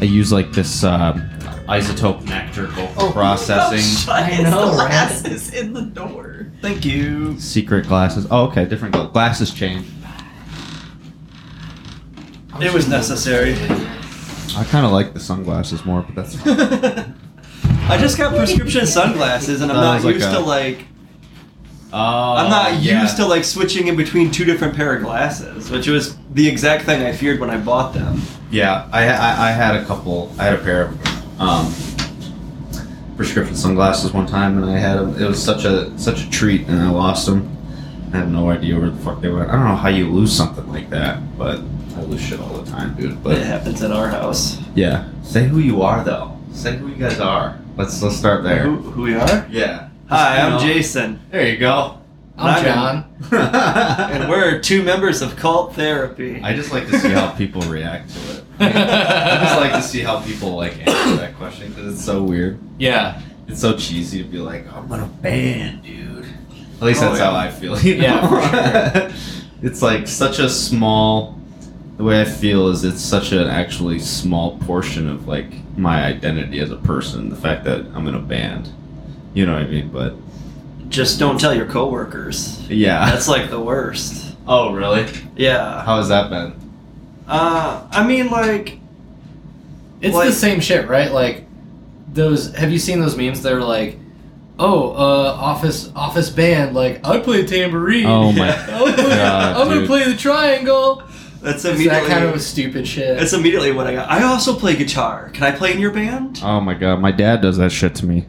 I use like this um, iZotope Nectar Oh, processing. Shut I his know, right? glasses in the door. Thank you. Secret glasses. Oh, okay, different gla- glasses change. It was necessary. I kind of like the sunglasses more, but that's fine. I just got prescription sunglasses, and I'm That not was like used a- to like. Oh, I'm not used to like switching in between two different pair of glasses, which was the exact thing I feared when I bought them. Yeah, I, I I had a couple. I had a pair of um, prescription sunglasses one time, and I had them. It was such a such a treat, and I lost them. I have no idea where the fuck they went. I don't know how you lose something like that, but I lose shit all the time, dude. But it happens at our house. yeah, say who you are though. Say who you guys are. Let's let's start there. Who, who we are? Yeah. Hi, I'm know. Jason, There you go. I'm I'm- John. and we're two members of Cult Therapy. I just like to see how people react to it. I just like to see how people like answer that question because it's so weird. Yeah. It's so cheesy to be like, I'm in a band, dude. At least Oh, that's yeah. how I feel. You know? Yeah, it's like such a small. The way I feel is it's such an actually small portion of like my identity as a person. The fact that I'm in a band. You know what I mean? But Just don't tell your coworkers. yeah. That's like the worst. oh really? Yeah. How has that been? Uh, I mean, like, It's Like- the same shit, right? Like those. Have you seen those memes? They're like, "Oh, uh, office office band. Like I play tambourine. Oh my I play, god! I'm gonna dude. play the triangle." that's It's immediately. that kind of stupid shit. That's immediately what I got. I also play guitar. Can I play in your band? Oh my god, my dad does that shit to me.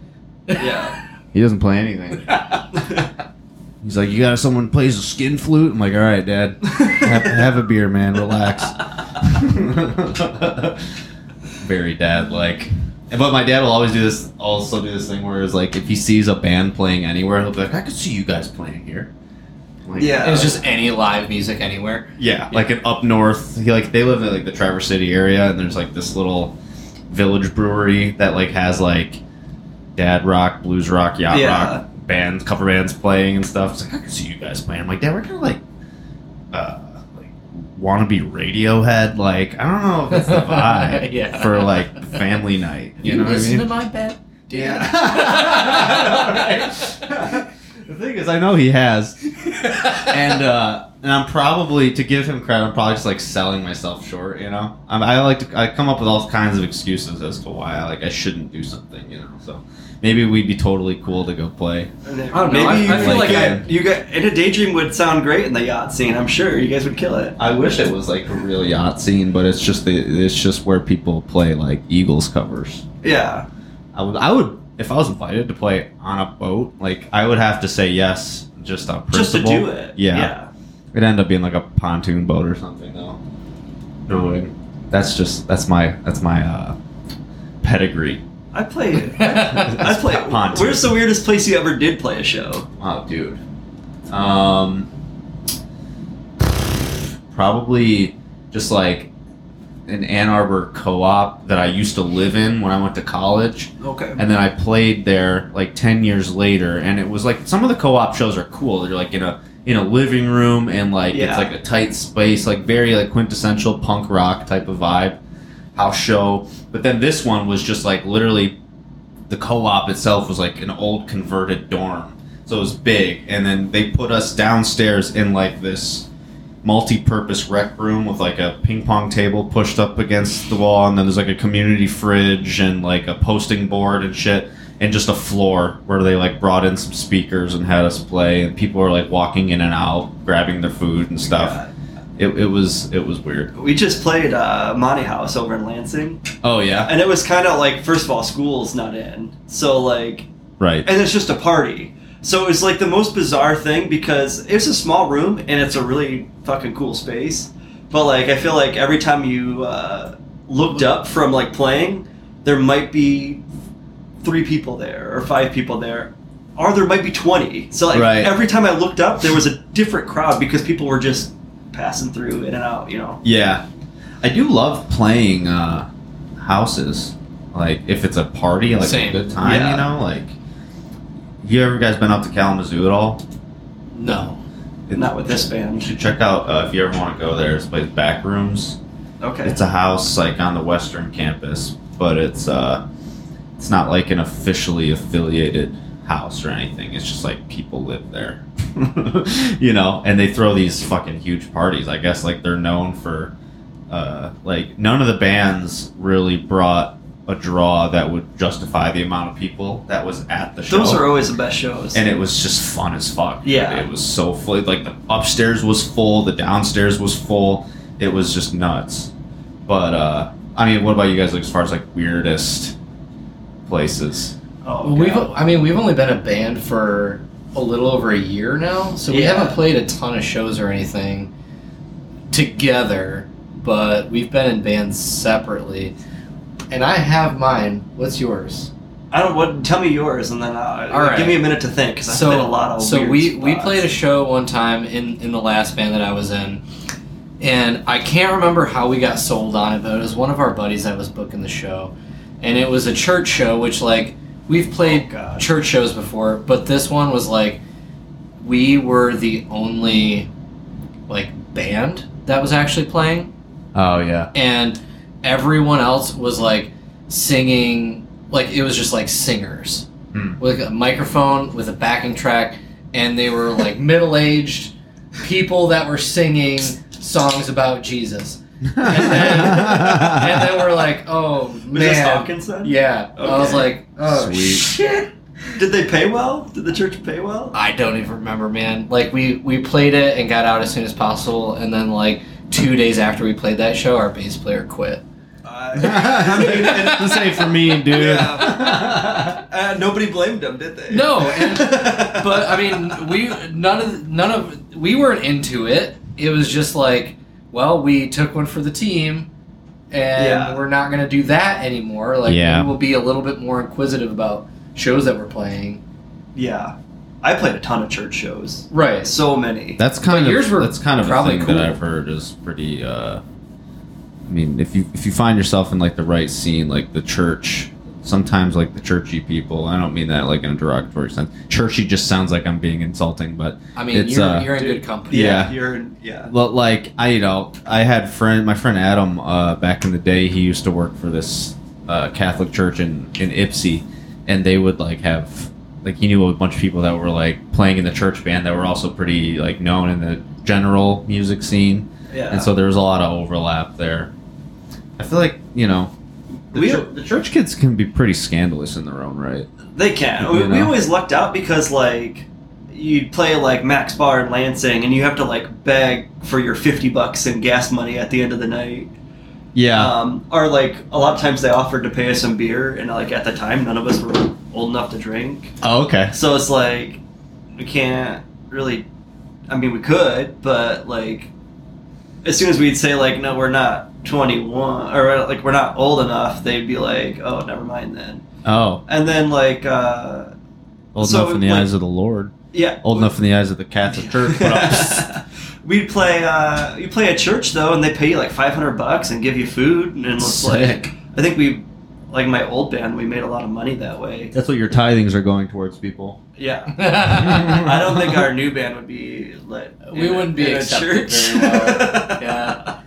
Yeah. He doesn't play anything. He's like, you got someone who plays a skin flute? I'm like, all right, Dad, have, have a beer, man, relax. Very dad like. But my dad will always do this. Also do this thing where it's like, if he sees a band playing anywhere, he'll be like, I could see you guys playing here. Like, Yeah. And it's just any live music anywhere. yeah, like in up north. He like they live in like the Traverse City area, and there's like this little village brewery that like has like dad rock, blues rock, yacht Yeah. rock bands, cover bands playing and stuff. It's like I can see you guys playing. I'm like, Dad, we're kind of like, uh, like wannabe Radiohead. Like I don't know if it's the vibe Yeah. for like family night. You, know what I listen mean? to my bed. Yeah. the thing is, I know he has, and uh, and I'm probably to give him credit. I'm probably just like selling myself short. You know, I'm, I like to I come up with all kinds of excuses as to why I like I shouldn't do something. You know, so maybe we'd be totally cool to go play. I don't know, Maybe I- you, I feel like could- I- you got in a daydream would sound great in the yacht scene. I'm sure you guys would kill it. I wish it was like a real yacht scene, but it's just the it's just where people play like Eagles covers. Yeah. I would I would if I was invited to play on a boat, like I would have to say yes just on Just to do it. Yeah. Yeah. It'd end up being like a pontoon boat or something though. No, that's just that's my that's my uh, pedigree. I play. I play. Pontoon. Where's the weirdest place you ever did play a show? Oh, dude. Um, probably just like an Ann Arbor co-op that I used to live in when I went to college. Okay. and then I played there like ten years later, and it was like some of the co-op shows are cool. They're like in a in a living room, and like Yeah. it's like a tight space, like very like quintessential punk rock type of vibe, house show. But then this one was just like literally, the co-op itself was like an old converted dorm, so it was big, and then they put us downstairs in like this multi-purpose rec room with like a ping pong table pushed up against the wall. And then there's like a community fridge and like a posting board and shit. And just a floor where they like brought in some speakers and had us play. And people were like walking in and out grabbing their food and stuff. It, it was it was weird We just played uh, Monty House over in Lansing, oh yeah and it was kind of like first of all, school's not in, so like, right and it's just a party. So it's like the most bizarre thing because it's a small room and it's a really fucking cool space. But like, I feel like every time you uh, looked up from like playing, there might be three people there or five people there, or there might be twenty. So like Right. every time I looked up, there was a different crowd because people were just passing through in and out. You know. yeah i do love playing uh houses like if it's a party like Same. a good time Yeah. you know like you ever guys been up to kalamazoo at all No. Not with this band. You band. should check out uh, if you ever want to go there. This place, Backrooms. Okay. It's a house like on the western campus, but it's uh, it's not like an officially affiliated house or anything. It's just like people live there, you know, and they throw these fucking huge parties. I guess like they're known for, uh, like none of the bands really brought a draw that would justify the amount of people that was at the show. Those are always the best shows. and it was just fun as fuck. Yeah. it was so full. Like the upstairs was full, the downstairs was full. It was just nuts. But uh, I mean, what about you guys? Like as far as like weirdest places? oh, Well, we've, I mean, we've only been a band for a little over a year now, so we Yeah. haven't played a ton of shows or anything together, but we've been in bands separately. And I have mine. What's yours? I don't. What? Tell me yours, and then uh, All right. give me a minute to think because I've so, played a lot of. so we we played a show one time in in the last band that I was in, and I can't remember how we got sold on it, but it was one of our buddies that was booking the show, and it was a church show, which like we've played Oh, church shows before, but this one was like we were the only like band that was actually playing Oh yeah. and everyone else was like singing like it was just like singers Hmm. with a microphone with a backing track and they were like middle-aged people that were singing songs about jesus and then, and then we're like oh Was man this Hawkins then? yeah i was like oh Sweet. shit Did they pay well? Did the church pay well? i don't even remember man like we we played it and got out as soon as possible and then like two days after we played that show our bass player quit this ain't for me, dude. Yeah. uh, nobody blamed them, did they? No, and, but I mean, we none of none of we weren't into it. It was just like, well, we took one for the team, and Yeah. we're not going to do that anymore. Like, Yeah. we will be a little bit more inquisitive about shows that we're playing. yeah, I played a ton of church shows. Right. So many. That's kind But of yours were that's kind of a probably thing cool. that I've heard is pretty. Uh, I mean, if you if you find yourself in like the right scene, like the church, sometimes like the churchy people. I don't mean that like in a derogatory sense. Churchy just sounds like I'm being insulting, but I mean, It's, you're, uh, you're in Dude, good company. yeah. You're in, yeah. But like I, you know, I had friend, my friend Adam, uh, back in the day. He used to work for this uh, Catholic church in in Ypsi, and they would like have like he knew a bunch of people that were like playing in the church band that were also pretty like known in the general music scene, Yeah. and so there was a lot of overlap there. I feel like you know. The, We- chur- the church kids can be pretty scandalous in their own right. They can. We, we always lucked out because like you'd play like Mac's Bar in Lansing, and you have to like beg for your fifty bucks in gas money at the end of the night. Yeah, Um, or like a lot of times they offered to pay us some beer, and like at the time none of us were old enough to drink. oh, okay. So it's like we can't really. I mean, we could, but like as soon as we'd say like no, we're not twenty one, or like we're not old enough, they'd be like, oh, never mind then. Oh, And then like uh, old So, enough in the like- eyes of the Lord, yeah, old enough in the eyes of the Catholic Church. We'd play. Uh, you play at church though, and they pay you like five hundred bucks and give you food, and it's like I think we, like my old band, we made a lot of money that way. That's what your tithings are going towards, people. Yeah, I don't think our new band would be lit. We in wouldn't be in a accepted church. very well. Yeah.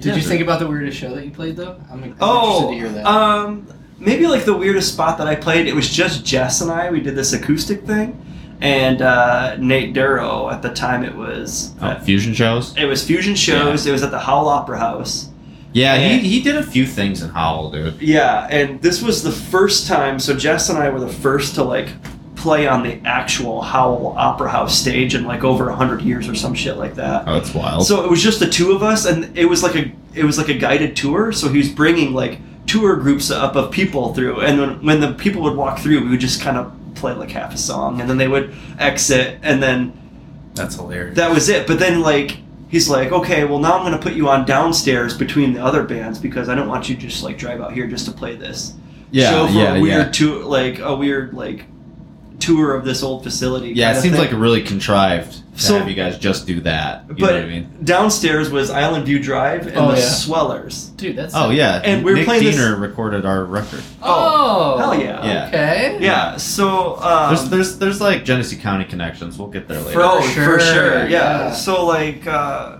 Did you think about the weirdest show that you played though? I'm, I'm Oh, interested to hear that. um, maybe like the weirdest spot that I played. It was just Jess and I. We did this acoustic thing, and uh, Nate Dorough At the time, it was Oh, fusion shows. it was fusion shows. It was at the Howell Opera House. Yeah, And- he, he did a few things in Howell, dude. Yeah, and this was the first time. So Jess and I were the first to like play on the actual Howell Opera House stage in like over a hundred years or some shit like that. Oh, that's wild. So it was just the two of us, and it was like a it was like a guided tour. So he was bringing like tour groups up of people through, and when, when the people would walk through, we would just kind of play like half a song, and then they would exit, and then that's hilarious. that was it. But then like he's like, okay, well now I'm gonna put you on downstairs between the other bands because I don't want you to just like drive out here just to play this yeah, show for yeah, a weird yeah. tour, like a weird like tour of this old facility. Yeah, it seems thing. like really contrived to So- have you guys just do that. You But know what I mean? downstairs was Island View Drive and Oh, the yeah. Swellers. Dude, that's Oh yeah, And we were Nick playing this- Diener recorded our record. Oh, hell yeah. Yeah. Okay. Yeah, so um, There's there's there's like Genesee County connections. We'll get there later. for, oh, For for sure, sure, yeah. yeah. So like, uh,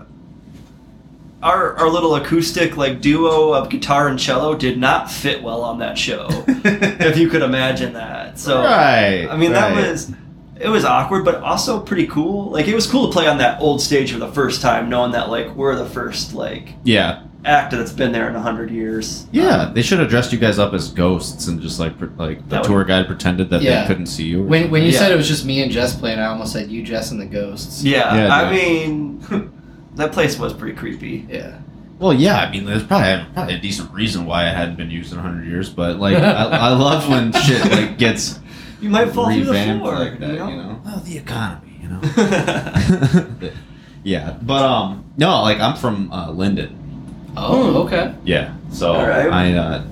our our little acoustic like duo of guitar and cello did not fit well on that show. if you could imagine that. So right. I mean that right. was it was awkward but also pretty cool. Like it was cool to play on that old stage for the first time knowing that like we're the first like yeah. act that's been there in a hundred years. Yeah, Um, they should have dressed you guys up as ghosts and just like pre- like the That would- tour guide pretended that Yeah. they couldn't see you. or When when you Yeah. said it was just me and Jess playing, I almost said you, Jess, and the ghosts. yeah, Yeah, I dude. mean that place was pretty creepy. Yeah. Well, yeah, I mean, there's probably probably a decent reason why it hadn't been used in hundred years, but like, I, I love when shit like gets You might fall through the floor. like that, you know? you know. Oh, the economy, you know. yeah, but um, no, like I'm from uh, Linden. Oh, Hmm. okay. Yeah, so All right. I uh,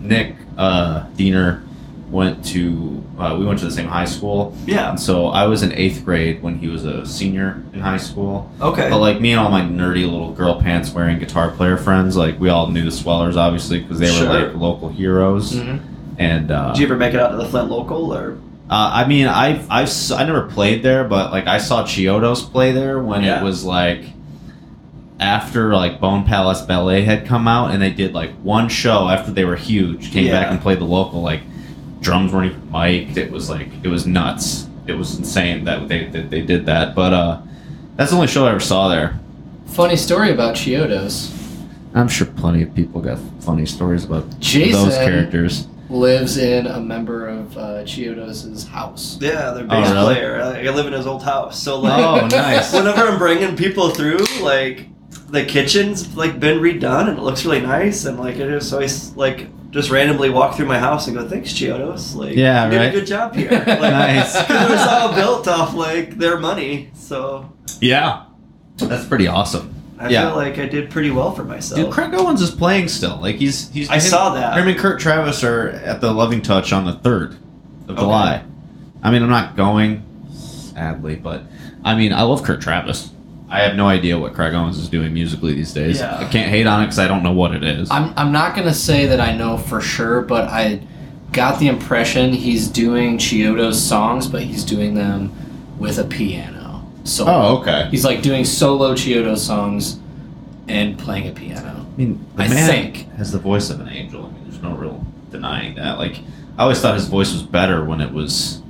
Nick uh, Diener went to uh, we went to the same high school, yeah. and so I was in eighth grade when he was a senior in high school. Okay. But like me and all my nerdy little girl pants wearing guitar player friends, like we all knew the Swellers obviously because they were like local heroes. hmm And uh, Did you ever make it out to the Flint local or? uh, I mean, I've I've s- I never played there, but like I saw Chiodos play there when Yeah. it was like after like Bone Palace Ballet had come out, and they did like one show after they were huge. Came back and played the local like drums weren't even mic'd. It was like it was nuts. It was insane that they that they did that. But uh, that's the only show I ever saw there. Funny story about Chiodos. I'm sure plenty of people got funny stories about Jason those characters. Lives in a member of uh, Chiodos' house. Yeah, their Oh, bass really? player. Like, I live in his old house, so like Oh, nice. whenever I'm bringing people through, like the kitchen's like been redone and it looks really nice, and like I just always like just randomly walk through my house and go, "Thanks, Chiodos. Like, Yeah, you did right. a good job here." Like, Nice. 'cause it was all built off like their money, so Yeah, that's pretty awesome. I Yeah. feel like I did pretty well for myself. Dude, Craig Owens is playing still. Like he's he's. I him- saw that. Him and Kurt Travis are at the Loving Touch on the third of Okay. July. I mean, I'm not going, sadly, but I mean, I love Kurt Travis. I have no idea what Craig Owens is doing musically these days. Yeah. I can't hate on it because I don't know what it is. I'm, I'm not going to say that I know for sure, but I got the impression he's doing Chiodos songs, but he's doing them with a piano. So oh, okay. he's like doing solo Chiodo songs and playing a piano. I mean, the I man think. has the voice of an angel. I mean, there's no real denying that. Like, I always thought his voice was better when it was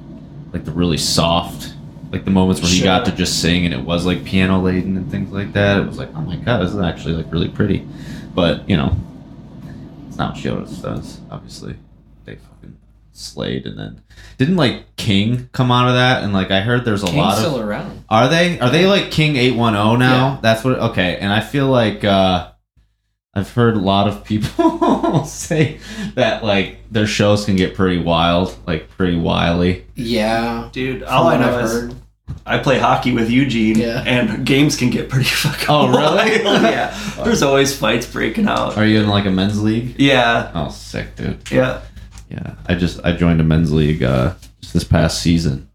like the really soft, like the moments where he got to just sing and it was like piano laden and things like that. It was like, oh my god, this is actually like really pretty. But you know, it's not what Chiodos does. Obviously, they fucking slayed, and then didn't like King come out of that? And like I heard there's a King's lot of still around. are they? Are they like King eight one zero now? That's what. Okay, and I feel like uh, I've heard a lot of people say that like their shows can get pretty wild, like pretty wily. Yeah. Dude, all I know is heard. I play hockey with Eugene, Yeah. and games can get pretty fucking. Oh, really? wild. yeah, there's always fights breaking out. Are you in like a men's league? Yeah, Oh, sick, dude. yeah. Yeah, I just I joined a men's league uh, just this past season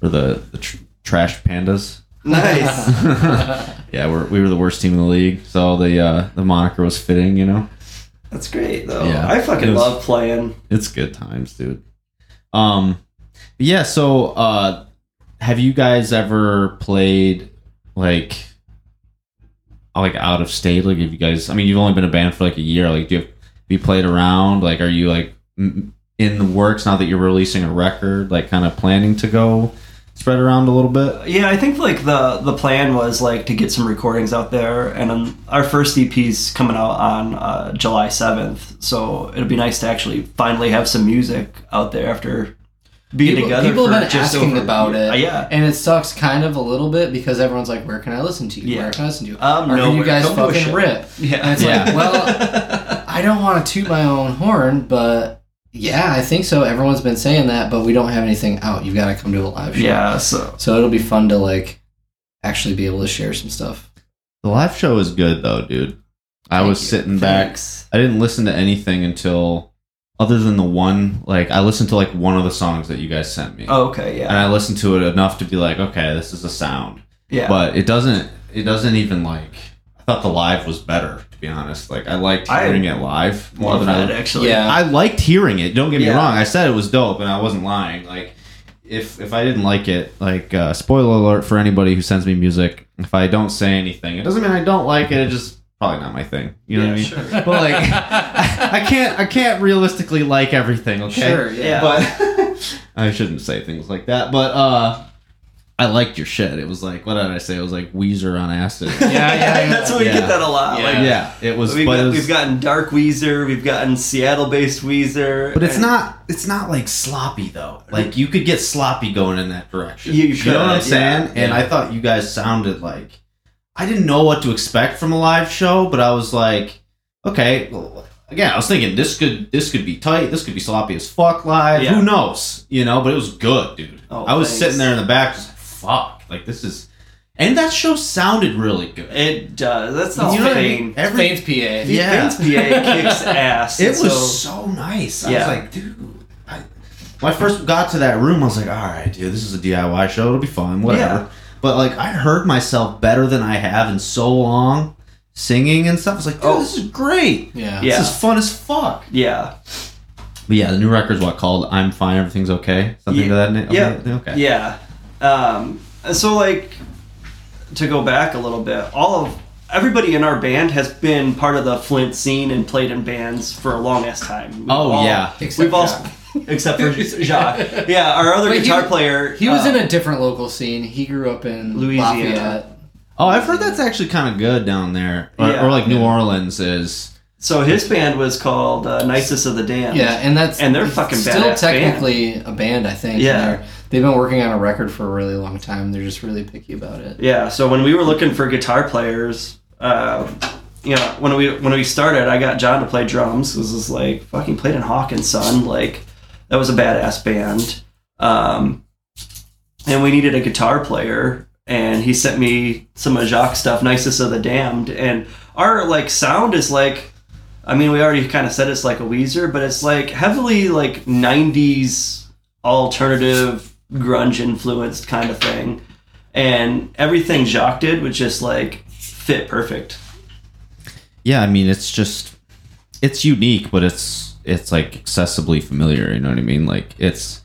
for the the tr- Trash Pandas. Nice. yeah, we're, we were the worst team in the league, so the uh, the moniker was fitting, you know. That's great though. Yeah. I fucking was- love playing. It's good times, dude. Um, yeah. So, uh, have you guys ever played like, like out of state? Like, have you guys? I mean, you've only been a band for like a year. Like, do you have, have you played around? Like, are you like in the works now that you're releasing a record? Like, kind of planning to go spread around a little bit? Yeah, I think like the the plan was like to get some recordings out there, and um, our first EP's coming out on uh, July seventh. So it'll be nice to actually finally have some music out there after being People, together. people have been just asking over about it. Uh, yeah. And it sucks kind of a little bit because everyone's like, where can I listen to you? Yeah. Where can I listen to you? Um, or can you guys Come to fucking rip? Yeah. And it's Yeah. like, well, I don't want to toot my own horn, but yeah, I think so. Everyone's been saying that, but we don't have anything out. You've got to come to a live show. yeah. So So it'll be fun to like actually be able to share some stuff. The live show is good though, dude. I Thank was you. sitting back. I didn't listen to anything until other than the one like I listened to like one of the songs that you guys sent me. Oh, okay. Yeah. And I listened to it enough to be like, okay, this is a sound. Yeah. But it doesn't it doesn't even like I thought the live was better, to be honest. Like I liked I hearing it live more love than I that actually. Yeah. I liked hearing it. Don't get me wrong. I said it was dope, and I wasn't lying. Like, if if I didn't like it, like, uh, spoiler alert for anybody who sends me music. If I don't say anything, it doesn't mean I don't like it. It just probably not my thing. You know Yeah, what I mean? sure. But like, I can't I can't realistically like everything. Okay. Sure, yeah. Yeah. But I shouldn't say things like that. But uh, I liked your shit. It was like what did I say? It was like Weezer on acid. Yeah, yeah, yeah. That's what we Yeah. get that a lot. Yeah. Like, yeah, it was. We've, but got, it was, we've gotten Dark Weezer, we've gotten Seattle-based Weezer, But it's not. It's not like sloppy though. Like you could get sloppy going in that direction. You know what I'm saying? yeah. And I thought you guys sounded like. I didn't know what to expect from a live show, but I was like, okay. Well, again, I was thinking this could this could be tight. This could be sloppy as fuck live. Yeah. Who knows? You know. But it was good, dude. Oh, I was thanks. sitting there in the back, just like, fuck. Like this is. And that show sounded really good. It does. That's not You know what I Fane. mean? Every Fane's PA. Yeah. Fane's PA kicks ass. It So- was so nice. I Yeah. was like, dude. I, when I first got to that room, I was like, all right, dude, this is a DIY show. It'll be fun, whatever. Yeah. But like, I heard myself better than I have in so long, singing and stuff. I was like, dude, Oh. this is great. Yeah. Yeah. This is fun as fuck. yeah. But yeah, the new record's what called "I'm Fine, Everything's Okay." Something Yeah. to that name. Yeah. Okay. Yeah. Um, and so like to go back a little bit, all of everybody in our band has been part of the Flint scene and played in bands for a long ass time. We've Oh, all- yeah. Except we've all except for Jacques. Yeah, our other But he- guitar player. He was uh, in a different local scene. He grew up in Louisiana. Lafayette. Oh, I've heard that's actually kind of good down there, or, Yeah. or like New Orleans is. So his band was called uh, Nicest of the Damned. Yeah, and that's And they're fucking still badass technically a band, I think. Yeah. They've been working on a record for a really long time. They're just really picky about it. Yeah, so when we were looking for guitar players, uh, you know, when we when we started, I got John to play drums. This is like fucking played in Hawkins Son, like that was a badass band. Um, and we needed a guitar player, and he sent me some of Jacques stuff, Nicest of the Damned, and our like sound is like, I mean, we already kind of said it's like a Weezer, but it's like heavily like '90s alternative grunge influenced kind of thing and everything Jacques did was just like fit perfect. Yeah, I mean, it's just it's unique, but it's it's like accessibly familiar. You know what I mean? Like it's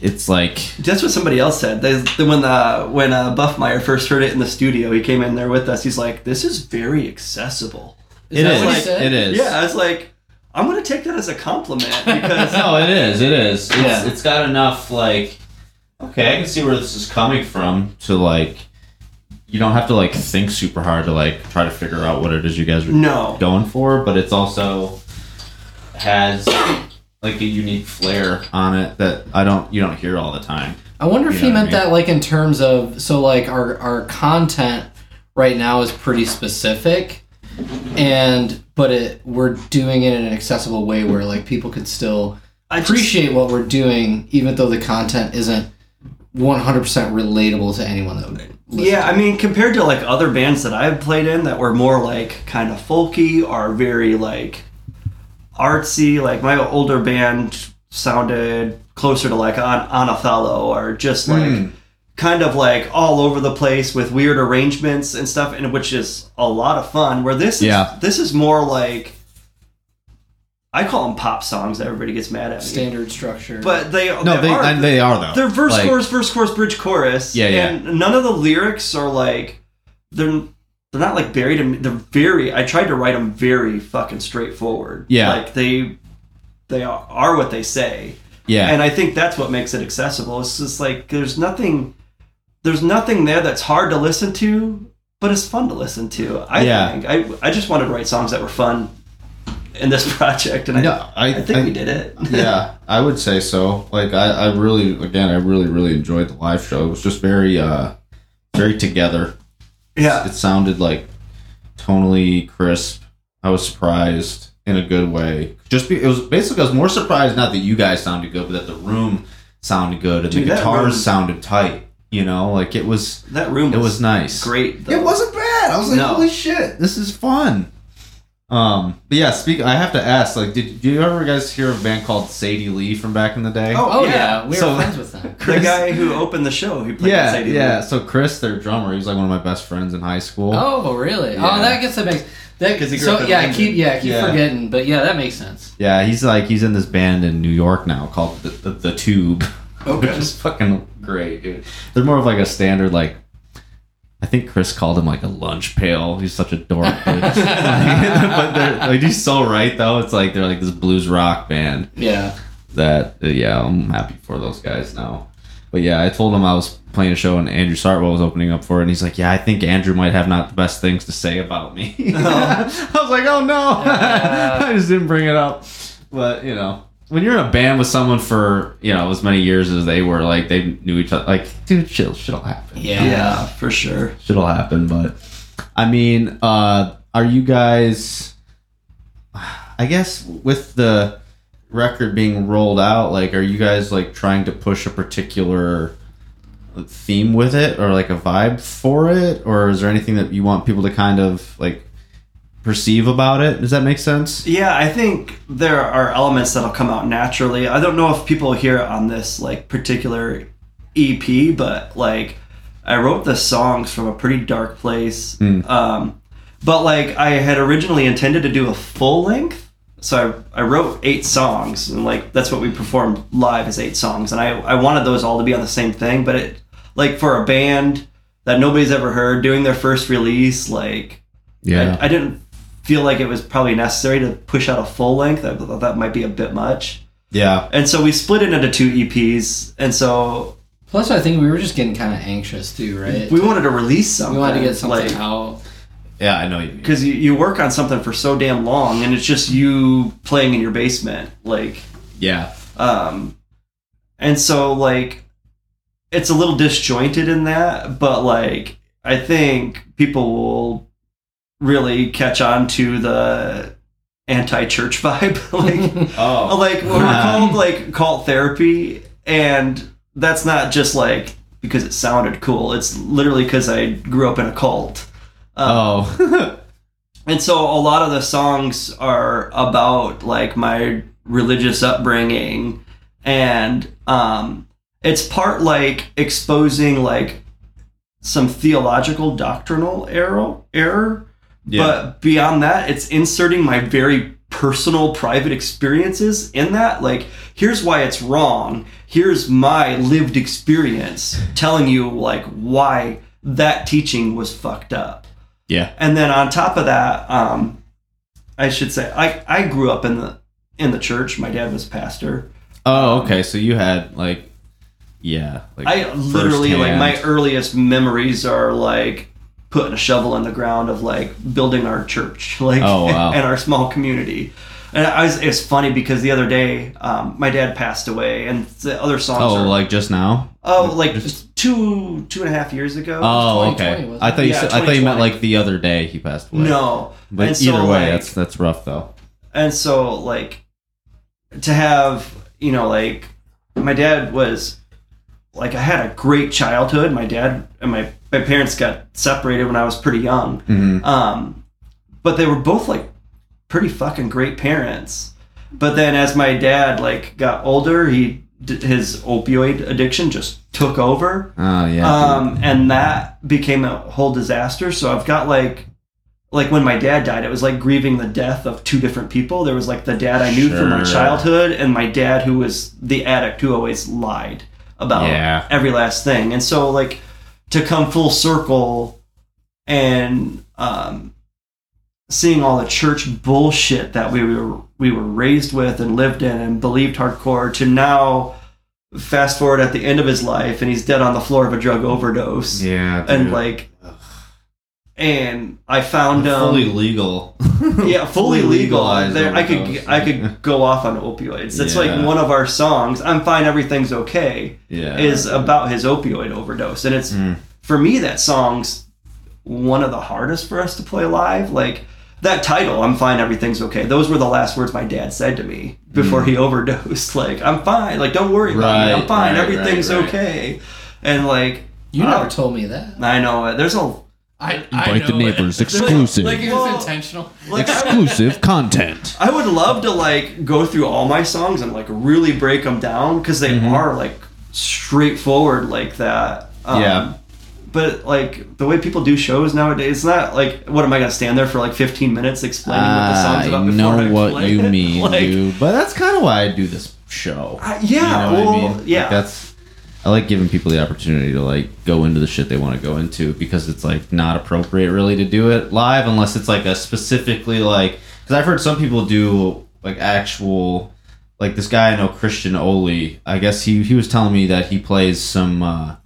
it's like That's what somebody else said. They, they- when uh, when uh, Buffmeyer first heard it in the studio, he came in there with us. He's like, "This is very accessible." it that is. what he said? It is. Yeah, I was like, "I'm gonna take that as a compliment because no, it is. It is. It's, Yeah. it's got enough like okay, I can see where this is coming from to like you don't have to like think super hard to like try to figure out what it is you guys are no, going for, but it's also has like a unique flair on it that I don't you don't hear all the time. I wonder if You he know what I meant mean? that like in terms of so like our our content right now is pretty specific and but it we're doing it in an accessible way where like people could still I just, appreciate what we're doing even though the content isn't 100% relatable to anyone that would yeah, I mean, compared to like other bands that I've played in that were more like kind of folky or very like artsy, like my older band sounded closer to like on, on Othello or just like Mm. kind of like all over the place with weird arrangements and stuff, and which is a lot of fun. Where this is Yeah. this is more like I call them pop songs. That everybody gets mad at me, standard structure but they No, they are, they are though. they're verse Like, chorus verse chorus bridge chorus. Yeah, yeah. And none of the lyrics are like they're they're not like buried in. They're very. I tried to write them very fucking straightforward. Yeah. like they they are, are what they say. Yeah. And I think that's what makes it accessible. It's just like there's nothing there's nothing there that's hard to listen to, but it's fun to listen to. I Yeah. think I I just wanted to write songs that were fun in this project, and I, No, I- I think I- we did it. yeah, I would say so. Like I, I really again I really, really enjoyed the live show. It was just very uh very together. yeah. It sounded like tonally crisp. I was surprised in a good way. Just be, it was basically I was more surprised not that you guys sounded good, but that the room sounded good and Dude, the guitars room- sounded tight. You know, like it was That room it was nice. great. Though. It wasn't bad. I was like, No. holy shit, this is fun. Um, but yeah, speak. I have to ask, like, did, did you ever guys hear of a band called Sadie Lee from back in the day? Oh, oh yeah. yeah, we were friends with them the guy who opened the show. He played yeah, Sadie yeah. Lee. So Chris, their drummer, he was like one of my best friends in high school. oh really Yeah. oh that gets that makes that 'Cause he grew so up in yeah London. keep yeah keep Yeah. forgetting but yeah that makes sense Yeah, he's like he's in this band in New York now called the the, the Tube, Okay. which is fucking great, dude. They're more of like a standard like I think Chris called him like a lunch pail. He's such a dork. dude. but they're like he's so right though. It's like they're like this blues rock band Yeah. that uh, yeah, I'm happy for those guys now. But yeah, I told him I was playing a show and Andrew Sartwell was opening up for it, and he's like, "Yeah, I think Andrew might have not the best things to say about me." I was like, "Oh no, Yeah. I just didn't bring it up." But you know, when you're in a band with someone for you know as many years as they were, like they knew each other, like dude, shit, shit'll happen. Yeah. Yeah, for sure. Shit'll happen. But I mean, uh, are you guys? I guess with the record being rolled out, like, are you guys like trying to push a particular theme with it, or like a vibe for it, or is there anything that you want people to kind of like perceive about it? Does that make sense? Yeah, I think there are elements that'll come out naturally. I don't know if people hear it on this like particular EP, but like I wrote the songs from a pretty dark place. Mm. Um, but like I had originally intended to do a full length. So I, I wrote eight songs and like that's what we performed live as eight songs and I, I wanted those all to be on the same thing but it like for a band that nobody's ever heard doing their first release like I, I didn't feel like it was probably necessary to push out a full length. I thought that might be a bit much. yeah. And so we split it into two EPs. And so Plus, I think we were just getting kind of anxious too, right? we wanted to release something. We wanted to get something like, out. Yeah, I know Because you, you work on something for so damn long and it's just you playing in your basement. Like, Yeah, um, and so like it's a little disjointed in that, but like I think people will really catch on to the anti-church vibe. like oh, like we're called like cult therapy and that's not just like because it sounded cool. It's literally because i grew up in a cult. Um, oh, and so a lot of the songs are about like my religious upbringing and um it's part like exposing like some theological doctrinal error error Yeah. but beyond that it's inserting my very personal private experiences in that like here's why it's wrong here's my lived experience telling you like why that teaching was fucked up yeah, and then on top of that, um, I should say I, I grew up in the in the church. My dad was pastor. oh, okay. So you had like, yeah, like I literally like my earliest memories are like putting a shovel in the ground of like building our church, like Oh, wow. and our small community. And I was, it's funny because the other day, um, my dad passed away, and the other songs Oh, are like just now? oh, like just- two two and a half years ago. Oh, okay. I thought you it? said, I thought you meant like the other day he passed away. no, but And so, either way, like- that's that's rough though. and so like to have you know like my dad was like i had a great childhood my dad and my my parents got separated when i was pretty young Mhm. um but they were both like pretty fucking great parents but then as my dad like got older he his opioid addiction just took over Oh yeah. um, and that became a whole disaster. So I've got like, like when my dad died, it was like grieving the death of two different people. There was like the dad I knew from my childhood, and my dad who was the addict who always lied about Yeah. every last thing. And so like to come full circle and um, seeing all the church bullshit that we were we were raised with and lived in and believed hardcore to now fast forward at the end of his life and he's dead on the floor of a drug overdose yeah. and dude. like and I found um, fully legal. yeah, fully fully legal. legalized There, I could overdose. I could go off on opioids. That's Yeah. like one of our songs. I'm fine, everything's okay. yeah. Is about his opioid overdose, and it's Mm. for me that song's one of the hardest for us to play live. Like that title, "I'm fine, everything's okay." Those were the last words my dad said to me before he overdosed. Like, "I'm fine. Like, don't worry about me. I'm Mm. Fine. right, everything's right, right. okay." And like, You uh, never told me that. I know. There's a I, Invite the neighbors, exclusive. Like it Well, was intentional. like Exclusive content. I would love to like go through all my songs and like really break them down because they Mhm. are like straightforward like that. Um, Yeah. But like the way people do shows nowadays, it's not like what am I gonna stand there for like 15 minutes explaining what the song's I about? before know I what play you it? mean, Like, dude. But that's kind of why I do this show. I- You yeah, know what well, I mean? Like, yeah. that's I like giving people the opportunity to like go into the shit they want to go into because it's like not appropriate really to do it live unless it's like a specifically like because I've heard some people do like actual like this guy I know Christian Oli. I guess he he was telling me that he plays some uh,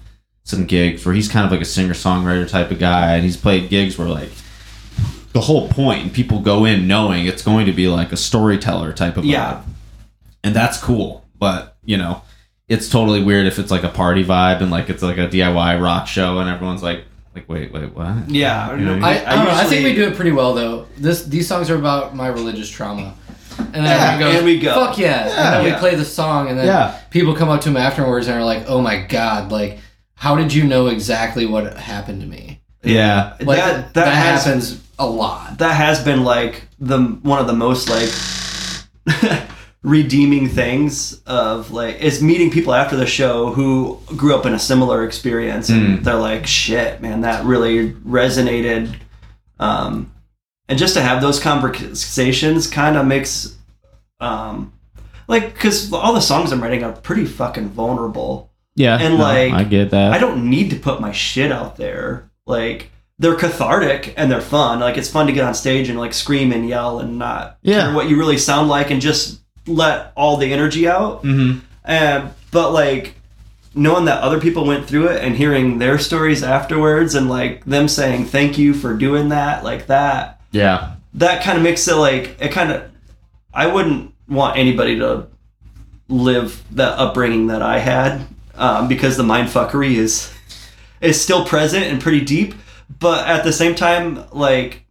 some gigs where he's kind of like a singer songwriter type of guy, and he's played gigs where like the whole point and people go in knowing it's going to be like a storyteller type of Yeah. vibe. and that's cool. But you know, it's totally weird if it's like a party vibe and like it's like a DIY rock show and everyone's like like wait wait what Yeah, You know, I, I, don't know, I think we do it pretty well though. This these songs are about my religious trauma. And then Yeah, everyone goes, and we go. fuck yeah. And then Yeah. we play the song and then Yeah. people come up to him afterwards and are like, oh my god, like, how did you know exactly what happened to me? yeah Like, that that, that, has happens a lot. that has been like the one of the most like redeeming things of like is meeting people after the show who grew up in a similar experience and Mm. they're like shit man that really resonated um and just to have those conversations kind of makes um like because all the songs i'm writing are pretty fucking vulnerable yeah And, no, like, I get that I don't need to put my shit out there. Like they're cathartic and they're fun. Like it's fun to get on stage and like scream and yell and not Yeah. what you really sound like and just let all the energy out. mm-hmm. And but like knowing that other people went through it and hearing their stories afterwards and like them saying thank you for doing that, like that, yeah that kind of makes it like it kind of. I wouldn't want anybody to live the upbringing that I had um, because the mind fuckery is is still present and pretty deep. But at the same time, like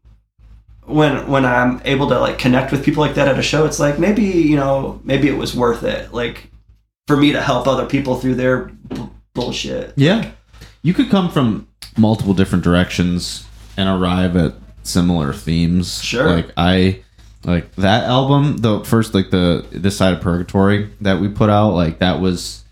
when when I'm able to like connect with people like that at a show, it's like maybe you know maybe it was worth it. Like for me to help other people through their b- bullshit. Yeah. You could come from multiple different directions and arrive at similar themes. Sure. Like I like that album, the first like the this side of purgatory that we put out, like that was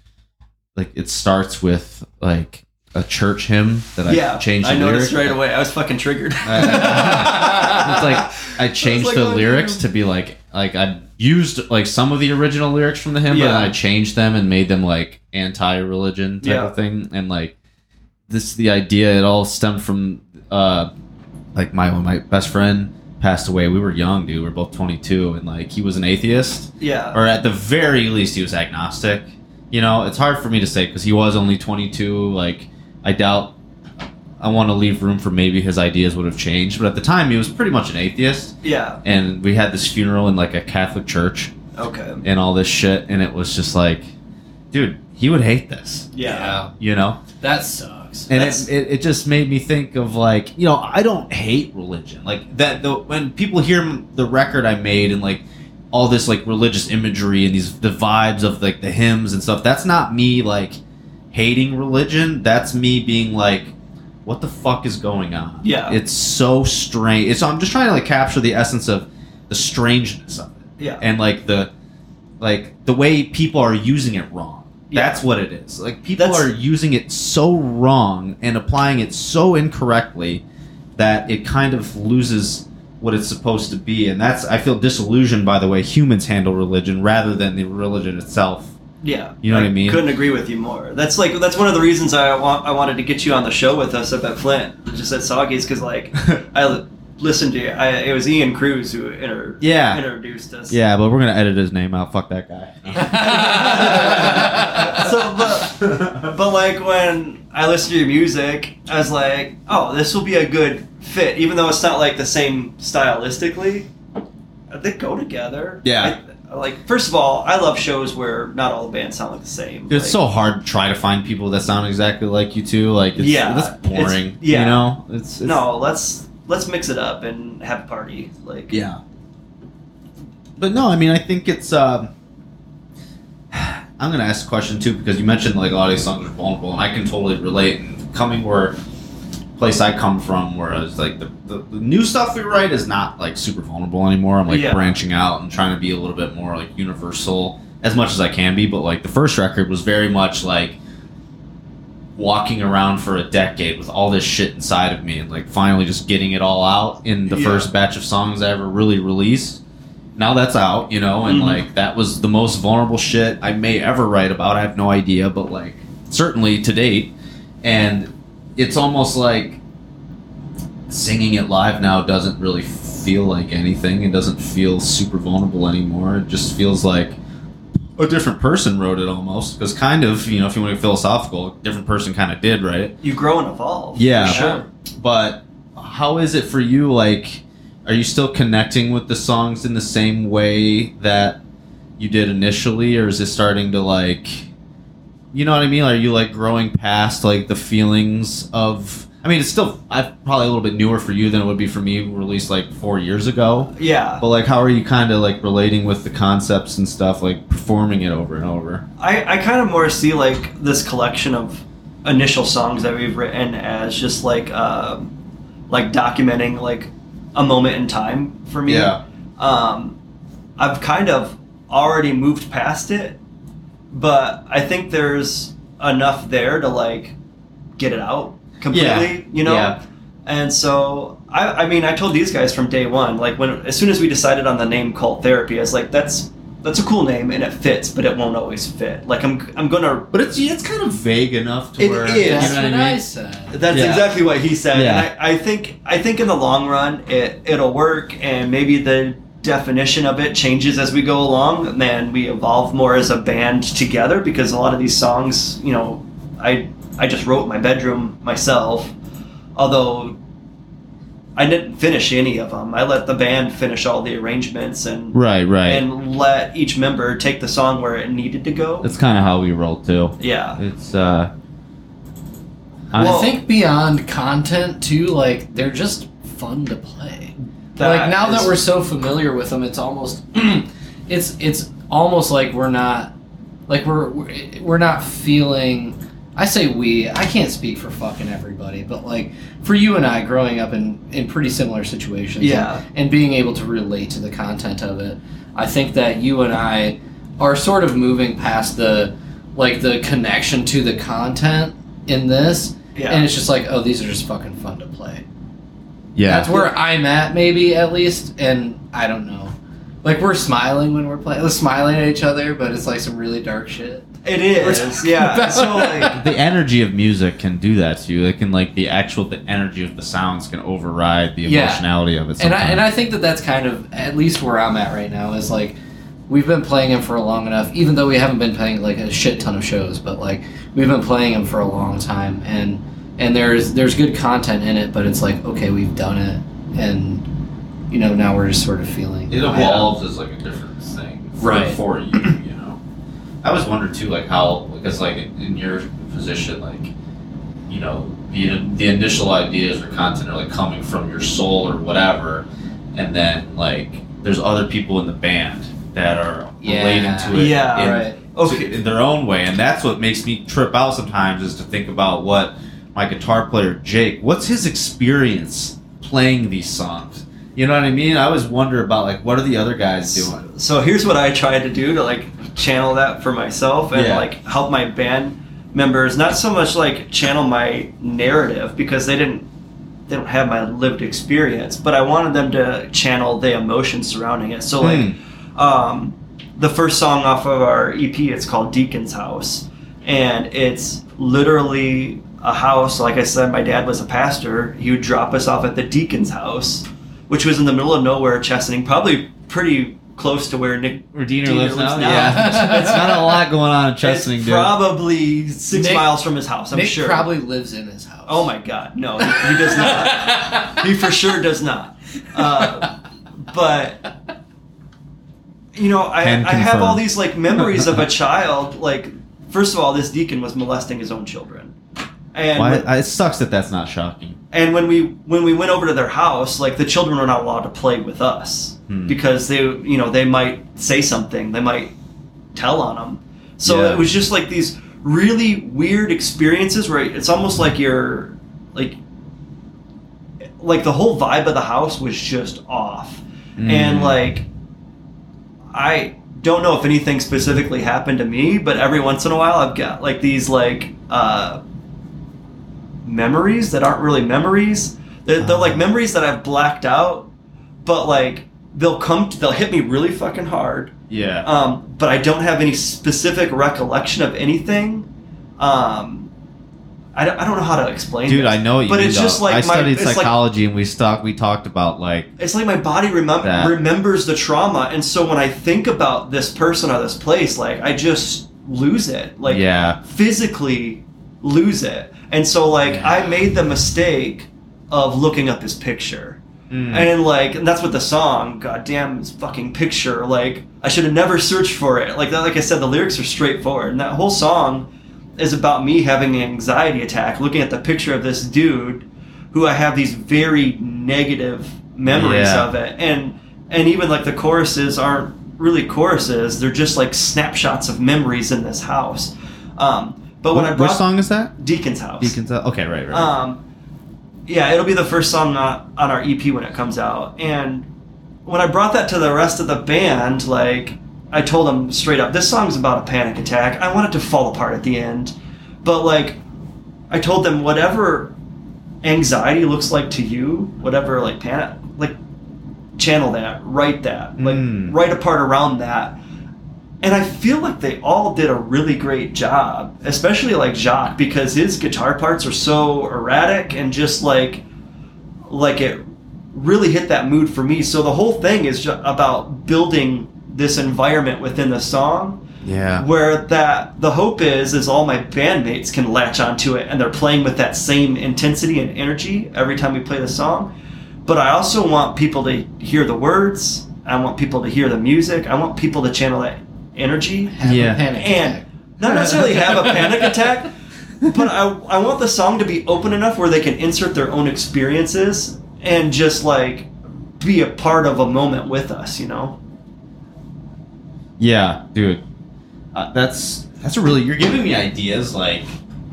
like it starts with like a church hymn that I yeah, changed the I noticed lyric. right away. I was fucking triggered. it's like I changed like, the oh, lyrics to be like like I used like some of the original lyrics from the hymn, but Yeah. then I changed them and made them like anti-religion type Yeah. of thing. And like this, the idea it all stemmed from uh like my my best friend passed away. We were young, dude. We were both 22, and like he was an atheist, yeah, or at the very least, he was agnostic. You know, it's hard for me to say because he was only 22. Like I doubt. I want to leave room for maybe his ideas would have changed, but at the time he was pretty much an atheist yeah. and we had this funeral in like a Catholic church Okay. and all this shit, and it was just like, dude, he would hate this, Yeah. you know. That sucks. And it, it, it just made me think of like, you know, I don't hate religion. Like that, the, when people hear the record I made and like all this like religious imagery and these the vibes of like the hymns and stuff, that's not me like hating religion. That's me being like, what the fuck is going on? Yeah. it's so strange. It's I'm just trying to like capture the essence of the strangeness of it Yeah. and like the like the way people are using it wrong. Yeah. That's what it is. Like people That's- are using it so wrong and applying it so incorrectly that it kind of loses what it's supposed to be. And that's I feel disillusioned by the way humans handle religion rather than the religion itself. Yeah, You know what I mean? Couldn't agree with you more. That's like that's one of the reasons I want I wanted to get you on the show with us up at Flint, just at Soggy's, because like I listened to you. I, it was Ian Cruz who inter- Yeah. introduced us. Yeah, but we're gonna edit his name out. Fuck that guy. so, but, but like when I listened to your music, I was like, oh, this will be a good fit, even though it's not like the same stylistically. They go together. Yeah. Like first of all, I love shows where not all the bands sound like the same. It's Like, so hard to try to find people that sound exactly like you too. Like, it's, Yeah, that's it's- boring. yeah. you know, it's, it's no, let's let's mix it up and have a party. Like Yeah. But no, I mean, I think it's. Um, I'm gonna ask a question too because you mentioned like a lot of these songs are vulnerable, and I can totally relate. And coming where place I come from, whereas like the, the, the new stuff we write is not like super vulnerable anymore. I'm like Yeah. branching out and trying to be a little bit more like universal as much as I can be. But like the first record was very much like walking around for a decade with all this shit inside of me and like finally just getting it all out in the Yeah. first batch of songs I ever really released. Now that's out, you know, and Mhm. like that was the most vulnerable shit I may ever write about. I have no idea, but like certainly to date, and it's almost like singing it live now doesn't really feel like anything. It doesn't feel super vulnerable anymore. It just feels like a different person wrote it almost. Because kind of, you know, if you want to be philosophical, a different person kind of did it. You grow and evolve. Yeah. sure. But how is it for you? Like, are you still connecting with the songs in the same way that you did initially, or is it starting to like, you know what I mean? Are you like growing past like the feelings of? I mean, it's still I probably a little bit newer for you than it would be for me, released like four years ago. Yeah. But like, how are you kind of like relating with the concepts and stuff, like performing it over and over? I, I kind of more see like this collection of initial songs that we've written as just like um, like documenting like a moment in time for me. Yeah. Um, I've kind of already moved past it, but I think there's enough there to like get it out completely. Yeah. You know. Yeah. And so I, I mean I told these guys from day one, like when as soon as we decided on the name cult therapy, I was like, that's that's a cool name and it fits, but it won't always fit. Like I'm I'm gonna But it's it's kind of vague enough to It where is. you know That's what what I I said. That's Yeah. exactly what he said, Yeah. and I, I think I think in the long run it it'll work, and maybe the definition of it changes as we go along, and then we evolve more as a band together because a lot of these songs, you know, I I just wrote my bedroom myself, although I didn't finish any of them. I let the band finish all the arrangements and Right, right. and let each member take the song where it needed to go. That's kind of how we roll too. yeah. It's uh. I think beyond content too, like they're just fun to play. That like now that we're so familiar with them, it's almost it's it's almost like we're not like we're we're- we're not feeling. I say we. I can't speak for fucking everybody, but like for you and I, growing up in in pretty similar situations, Yeah. and, and being able to relate to the content of it, I think that you and I are sort of moving past the like the connection to the content in this Yeah. and it's just like, oh, these are just fucking fun to play. Yeah. That's where I'm at, maybe at least, and I don't know. Like we're smiling when we're playing, we're smiling at each other, but it's like some really dark shit. It We're is, talking yeah. about- So like, the energy of music can do that to you. It can like the actual the energy of the sounds can override the Yeah. emotionality of it. And I and I think that that's kind of at least where I'm at right now is like we've been playing him for a long enough, even though we haven't been playing like a shit ton of shows, but like we've been playing him for a long time, and and there's there's good content in it, but it's like okay, we've done it, and you know now we're just sort of feeling it evolves as like a different thing for, Right. for you. You know, I always wonder too, like how because like in your position, like you know the the initial ideas or content are like coming from your soul or whatever, and then like there's other people in the band that are Yeah. relating to it Yeah, in, right. Okay. in their own way, and that's what makes me trip out sometimes is to think about what my guitar player Jake, what's his experience playing these songs. You know what I mean? I always wonder about like what are the other guys doing? So here's what I tried to do to like channel that for myself and Yeah. like help my band members not so much like channel my narrative because they didn't they don't have my lived experience, but I wanted them to channel the emotions surrounding it. So like um the first song off of our EP it's called Deacon's House and it's literally a house like I said my dad was a pastor. He would drop us off at the Deacon's house which was in the middle of nowhere, Chesaning, probably pretty close to where Nick Where Diener Diener lives, lives now? now. Yeah. it's not a lot going on in Chesaning, it's dude. probably six Nick- miles from his house. I'm Nick sure. probably lives in his house. Oh my God, no, he, he does not. he for sure does not. Uh, but you know, I, Can I have all these like memories of a child. Like, first of all, this deacon was molesting his own children, and Why, when- it sucks that that's not shocking. and when we when we went over to their house, like the children were not allowed to play with us Hmm. because they you know they might say something, they might tell on them. So Yeah. it was just like these really weird experiences where it's almost like you're like like the whole vibe of the house was just off, and Mm. like I don't know if anything specifically happened to me, but every once in a while I've got like these like uh, memories that aren't really memories. They're, they're like Ah. memories that I've blacked out, but like they'll come, to, they'll hit me really fucking hard. Yeah. Um, but I don't have any specific recollection of anything. Um, I don't, I don't know how to explain. Dude, this, I know what you but mean, it's just like I my, studied it's like psychology and we stuck we talked about like it's like my body That. remembers the trauma and so when i think about this person or this place like i just lose it like yeah. physically lose it and so like i made the mistake of looking up his picture. Mm. and like and that's what the song goddamn his fucking picture like i should have never searched for it. Like that like i said the lyrics are straightforward. And that whole song is about me having an anxiety attack looking at the picture of this dude who i have these very negative memories Yeah. of it. And and even like the choruses aren't really choruses. They're just like snapshots of memories in this house. Um but when i brought Which song is that? deacon's house Deacons. House. Okay, right, right. um, yeah, it'll be the first song on, on our EP when it comes out. And when I brought that to the rest of the band, like I told them straight up, this song's about a panic attack. I want it to fall apart at the end, but like I told them, whatever anxiety looks like to you, whatever like panic, like channel that, write that, like Mm. write a part around that. And I feel like they all did a really great job, especially like Jacques, because his guitar parts are so erratic and just like, like it really hit that mood for me. So the whole thing is about building this environment within the song yeah. where that the hope is is all my bandmates can latch onto it and they're playing with that same intensity and energy every time we play the song but i also want people to hear the words i want people to hear the music i want people to channel that energy Have Yeah. a panic and attack. not necessarily have a panic attack but I, I want the song to be open enough where they can insert their own experiences and just like be a part of a moment with us you know Yeah, dude. Uh, that's that's a really you're giving me ideas. Like,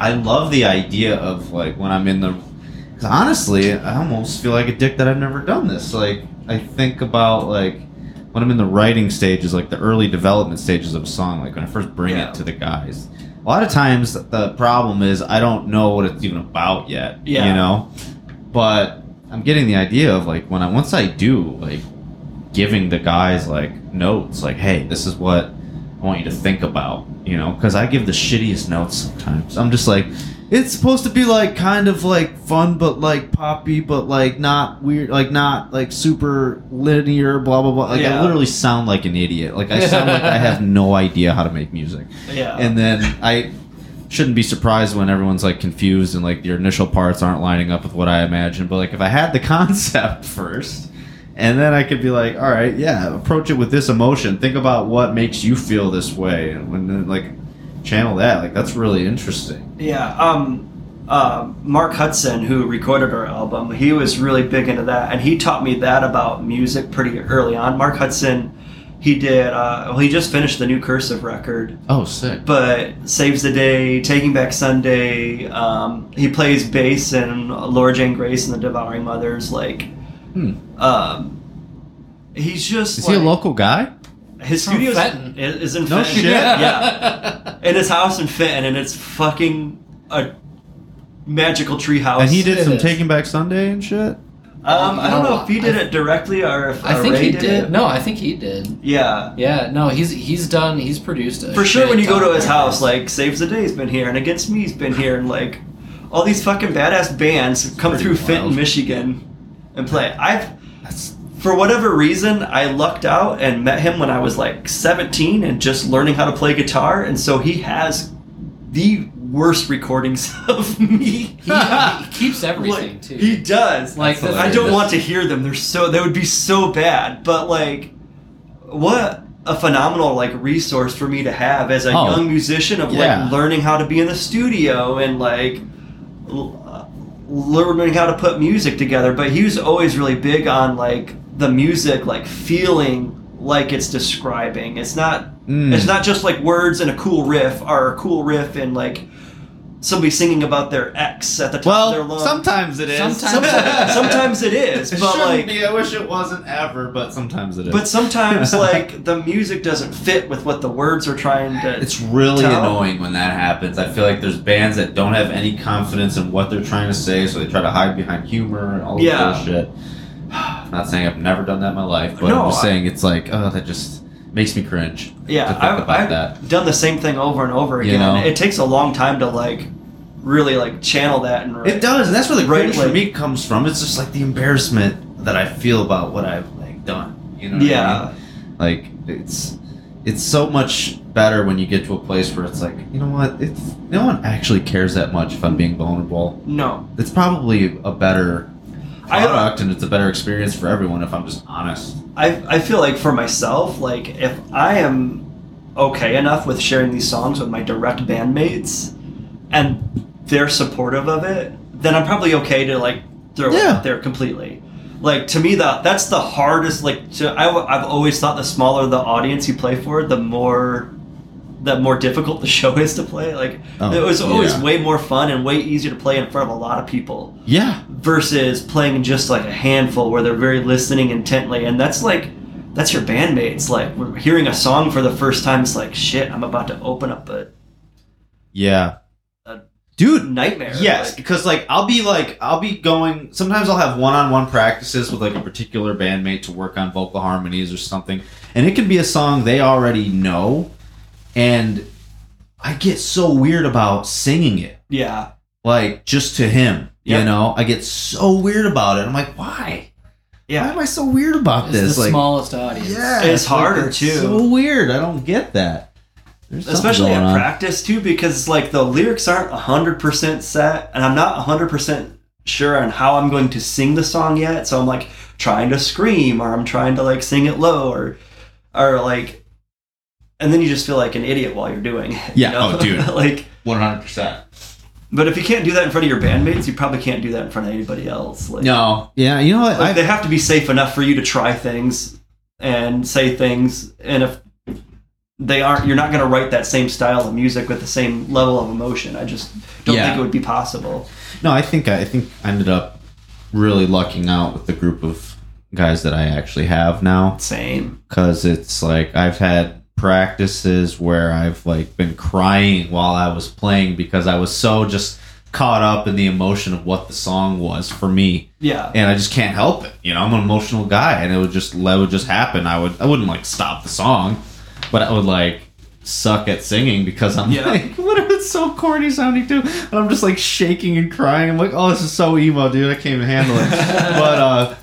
I love the idea of like when I'm in the. Cause honestly, I almost feel like a dick that I've never done this. Like, I think about like when I'm in the writing stages, like the early development stages of a song. Like when I first bring Yeah. it to the guys. A lot of times, the problem is I don't know what it's even about yet. Yeah. You know, but I'm getting the idea of like when I once I do like giving the guys like notes like hey this is what i want you to think about you know because i give the shittiest notes sometimes i'm just like it's supposed to be like kind of like fun but like poppy but like not weird like not like super linear blah blah blah. Like i literally sound like an idiot. Like i sound like i have no idea how to make music. Yeah. And then I shouldn't be surprised when everyone's like confused and like your initial parts aren't lining up with what I imagined. But like if I had the concept first, and then I could be like, all right, yeah, approach it with this emotion. Think about what makes you feel this way, and when like channel that. Like that's really interesting. Yeah, um, uh, Marc Hudson, who recorded our album, he was really big into that, and he taught me that about music pretty early on. Marc Hudson, he did. Uh, well, he just finished the new Cursive record, Oh, sick. but Saves the Day, Taking Back Sunday. Um, he plays bass in Laura Jane Grace and the Devouring Mothers. Like, Hmm. um, he's just Is like, he a local guy? His From studio Fenton. is, is in No Fenton. shit. Yeah in his house in Fenton, and it's fucking a magical tree house. And he did It some is. Taking Back Sunday and shit. Um, I don't know if he did I- it directly or if I uh, think Ray he did, did. it. No, I think he did. Yeah, Yeah, no, he's he's done. He's produced a for sure. shit When you go ton to his house, records. like Saves the Day's been here, and Against Me's been here, and like all these fucking badass bands come through wild. Fenton, Michigan, and play. I've That's for whatever reason, I lucked out and met him when I was like 17 and just learning how to play guitar. And so he has the worst recordings of me. he, he keeps everything Like, too. He does. Like, That's the- I don't hilarious. want to hear them. They're so they would be so bad. But like, what a phenomenal like resource for me to have as a Oh. young musician of Yeah. like learning how to be in the studio and like learning how to put music together. But he was always really big on like the music, like feeling like it's describing. It's not. Mm. It's not just like words and a cool riff, or a cool riff and like somebody singing about their ex at the top of their well. lungs. Sometimes it is. Sometimes- Sometimes, sometimes it is, It but shouldn't like, be. I wish it wasn't ever, but sometimes it is. but sometimes like the music doesn't fit with what the words are trying to. It's really Tell. annoying when that happens. I feel like there's bands that don't have any confidence in what they're trying to say, so they try to hide behind humor and all this Yeah. bullshit. I'm not saying I've never done that in my life, but No, I'm just saying it's like, oh, that just makes me cringe. Yeah, I've, I've that. done the same thing over and over You again. know? It takes a long time to like really like channel that and It does, and that's where the cringe for me comes from. It's just like the embarrassment that I feel about what I've like done. You know? what I Yeah. mean? Like it's it's so much better when you get to a place where it's like, you know what? It's no one actually cares that much if I'm being vulnerable. No, It's probably a better I- product and it's a better experience for everyone if I'm just honest. I I feel like for myself, like if I am okay enough with sharing these songs with my direct bandmates, and they're supportive of it, then I'm probably okay to like throw it out there completely. Like to me, that that's the hardest. Like to, I, I've always thought the smaller the audience you play for, the more the more difficult the show is to play. Like Oh, it was always yeah. way more fun and way easier to play in front of a lot of people Yeah. versus playing just like a handful where they're very listening intently and that's like that's your bandmates like we're hearing a song for the first time it's like shit i'm about to open up a Yeah. A Dude, nightmare Yes, Like, because like I'll be like I'll be going. Sometimes I'll have one-on-one practices with like a particular bandmate to work on vocal harmonies or something, and it can be a song they already know, and I get so weird about singing it, yeah like just to him. Yep. You know, I get so weird about it. I'm like, why? Yeah. Why am I so weird about It's this? the like, smallest audience. yeah, It's like, harder, it's too. So weird. I don't get that. Especially going at on. practice too because like the lyrics aren't 100% set and i'm not 100% sure on how i'm going to sing the song yet so i'm like trying to scream or i'm trying to like sing it low or or like and then you just feel like an idiot while you're doing it you Yeah. know? Oh, dude. like One hundred percent. But if you can't do that in front of your bandmates, you probably can't do that in front of anybody else. Like, No. Yeah. You know what? like, they have to be safe enough for you to try things and say things. And if they aren't, you're not going to write that same style of music with the same level of emotion. I just don't Yeah. think it would be possible. No, I think I think I ended up really lucking out with the group of guys that I actually have now Same. because it's like I've had practices where I've like been crying while I was playing because I was so just caught up in the emotion of what the song was for me. Yeah. and I just can't help it you know? I'm an emotional guy and it would just that would just happen. I would I wouldn't like stop the song but I would like suck at singing because I'm Yeah. like what if it's so corny sounding too? And I'm just like shaking and crying. I'm like oh this is so emo dude. I can't even handle it. But uh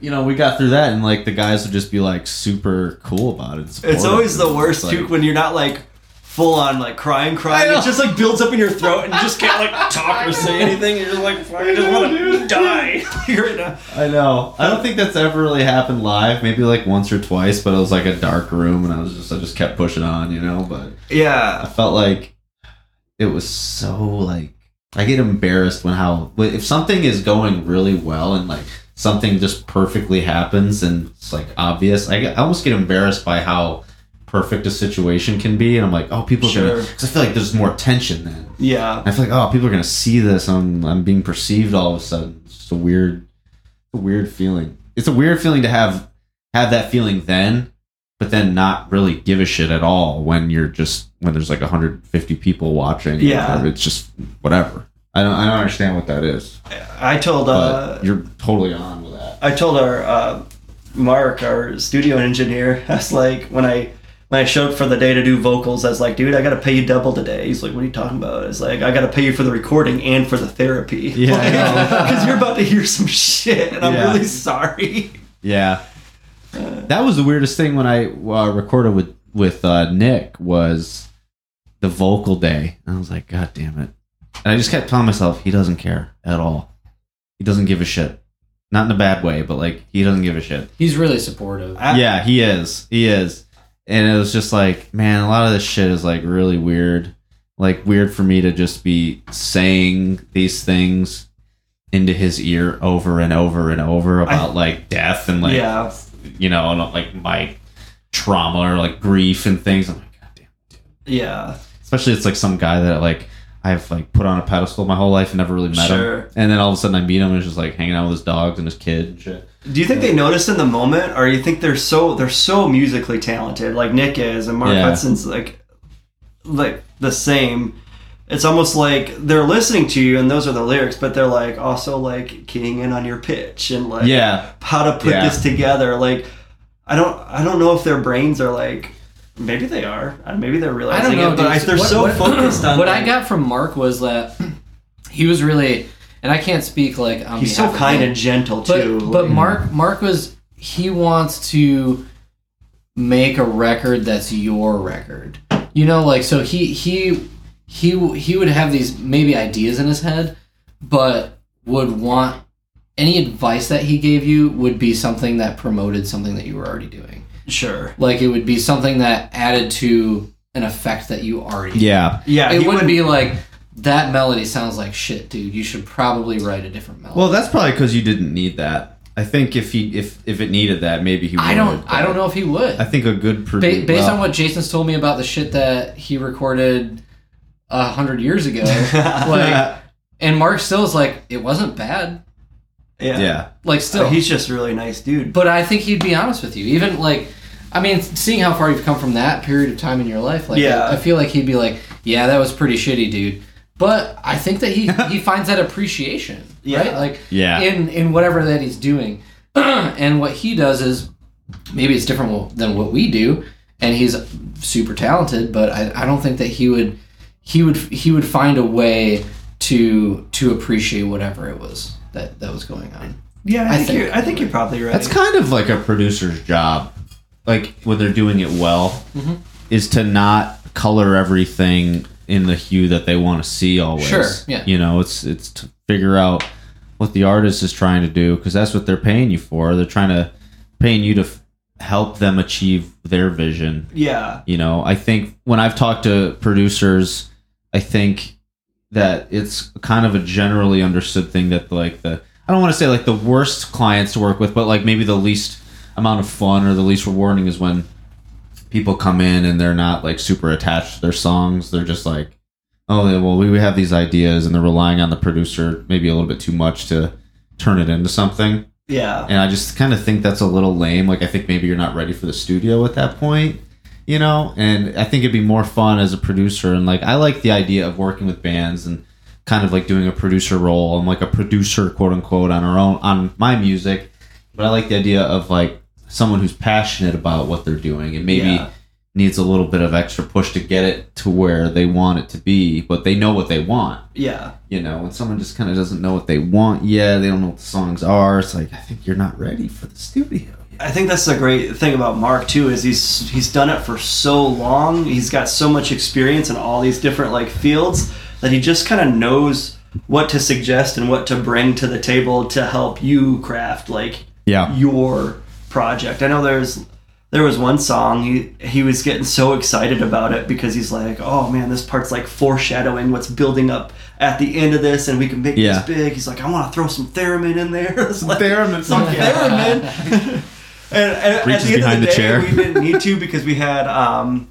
you know we got through that and like the guys would just be like super cool about it It's always the worst It's too when you're not like full on like crying, crying. It just like builds up in your throat and you just can't like talk or say anything. You're just like, I just want to die. you're in a I know. I don't think that's ever really happened live. Maybe like once or twice, but it was like a dark room, and I was just I just kept pushing on, you know. But yeah, I felt like it was so like I get embarrassed when how if something is going really well and like something just perfectly happens and it's like obvious. I, I almost get embarrassed by how perfect a situation can be, and I'm like, oh, people are gonna. Because I feel like there's more tension then. Yeah. I feel like oh, people are gonna see this. I'm I'm being perceived all of a sudden. It's just a weird, a weird feeling. It's a weird feeling to have have that feeling then, but then not really give a shit at all when you're just when there's like 150 people watching. Yeah. whatever. it's just whatever. I don't I don't understand what that is, I told uh, you're totally on with that. I told our uh, Marc, our studio engineer, I was like, when I when I showed up for the day to do vocals, I was like, dude, I got to pay you double today. He's like, what are you talking about? It's like, I got to pay you for the recording and for the therapy. Yeah, because you're about to hear some shit, and I'm Yeah. really sorry. Yeah, that was the weirdest thing when I uh, recorded with with uh, Nick was the vocal day. I was like, God damn it! And I just kept telling myself he doesn't care at all. He doesn't give a shit. Not in a bad way, but like he doesn't give a shit. He's really supportive. I- yeah, he is. He is. And it was just like, man, a lot of this shit is like really weird. Like weird for me to just be saying these things into his ear over and over and over about like death and like yeah, you know, and, like my trauma or like grief and things. I'm like, God damn. yeah, Especially it's like some guy that like I've like put on a pedestal my whole life and never really met Sure. him. And then all of a sudden I meet him and he's just like hanging out with his dogs and his kid and shit. Do you think they notice in the moment, or you think they're so they're so musically talented, like Nick is, and Marc Yeah. Hudson's like like the same? It's almost like they're listening to you, and those are the lyrics, but they're like also like keying in on your pitch and like Yeah. how to put Yeah. this together. Like I don't I don't know if their brains are like maybe they are maybe they're realizing I don't know, it, but I, they're What- so what- focused on what I got from Marc was that he was really, and I can't speak like on he's so kind him, and gentle too. but like- Marc Marc was he wants to make a record that's your record. You know, like so he he he he would have these maybe ideas in his head, but would want any advice that he gave you would be something that promoted something that you were already doing. Sure Like it would be something that added to an effect that you already Yeah. yeah it wouldn't be like that melody sounds like shit, dude. You should probably write a different melody. Well, that's probably because you didn't need that. I think if he if if it needed that, maybe he. Would, I don't I don't know if he would. I think a good Ba- producer. based on what Jason's told me about the shit that he recorded a hundred years ago, like, and Marc still is like, it wasn't bad. yeah yeah, Like, still, he's just a really nice dude but I think he'd be honest with you. Even like, I mean, seeing how far you've come from that period of time in your life, like, Yeah. I, I feel like he'd be like, yeah, that was pretty shitty, dude. But I think that he he finds that appreciation, Yeah. right? Like, yeah. in in whatever that he's doing. and what he does is maybe it's different than what we do, and he's super talented. But I, I don't think that he would he would he would find a way to to appreciate whatever it was that that was going on. yeah I, I think, think- you're I think you're probably right That's kind of like a producer's job, like when they're doing it well, Mhm. is to not color everything in the hue that they want to see always. Sure, yeah. You know, it's it's to figure out what the artist is trying to do because that's what they're paying you for. They're trying to paying you to f- help them achieve their vision. yeah You know, I think when I've talked to producers, I think that it's kind of a generally understood thing that like the I don't want to say like the worst clients to work with, but like maybe the least amount of fun or the least rewarding is when people come in and they're not like super attached to their songs. They're just like, oh, well, we have these ideas, and they're relying on the producer maybe a little bit too much to turn it into something. yeah And I just kind of think that's a little lame. Like, I think maybe you're not ready for the studio at that point, you know? And I think it'd be more fun as a producer. And, like, I like the idea of working with bands and kind of like doing a producer role. I'm like a producer, quote unquote, on our own, on my music. But I like the idea of, like, someone who's passionate about what they're doing and maybe Yeah. needs a little bit of extra push to get it to where they want it to be, but they know what they want yeah you know, when someone just kind of doesn't know what they want yet, they don't know what the songs are. It's like I think you're not ready for the studio. I think that's the great thing about Marc too is he's he's done it for so long. He's got so much experience in all these different like fields that he just kind of knows what to suggest and what to bring to the table to help you craft like Yeah, your project. I know there's there was one song he he was getting so excited about it because he's like, "Oh man, this part's like foreshadowing what's building up at the end of this and we can make Yeah. this big." He's like, "I want to throw some theremin in there." It's like, theremin. some theremin. and, and at the end behind of the, the day, chair. we didn't need to because we had um,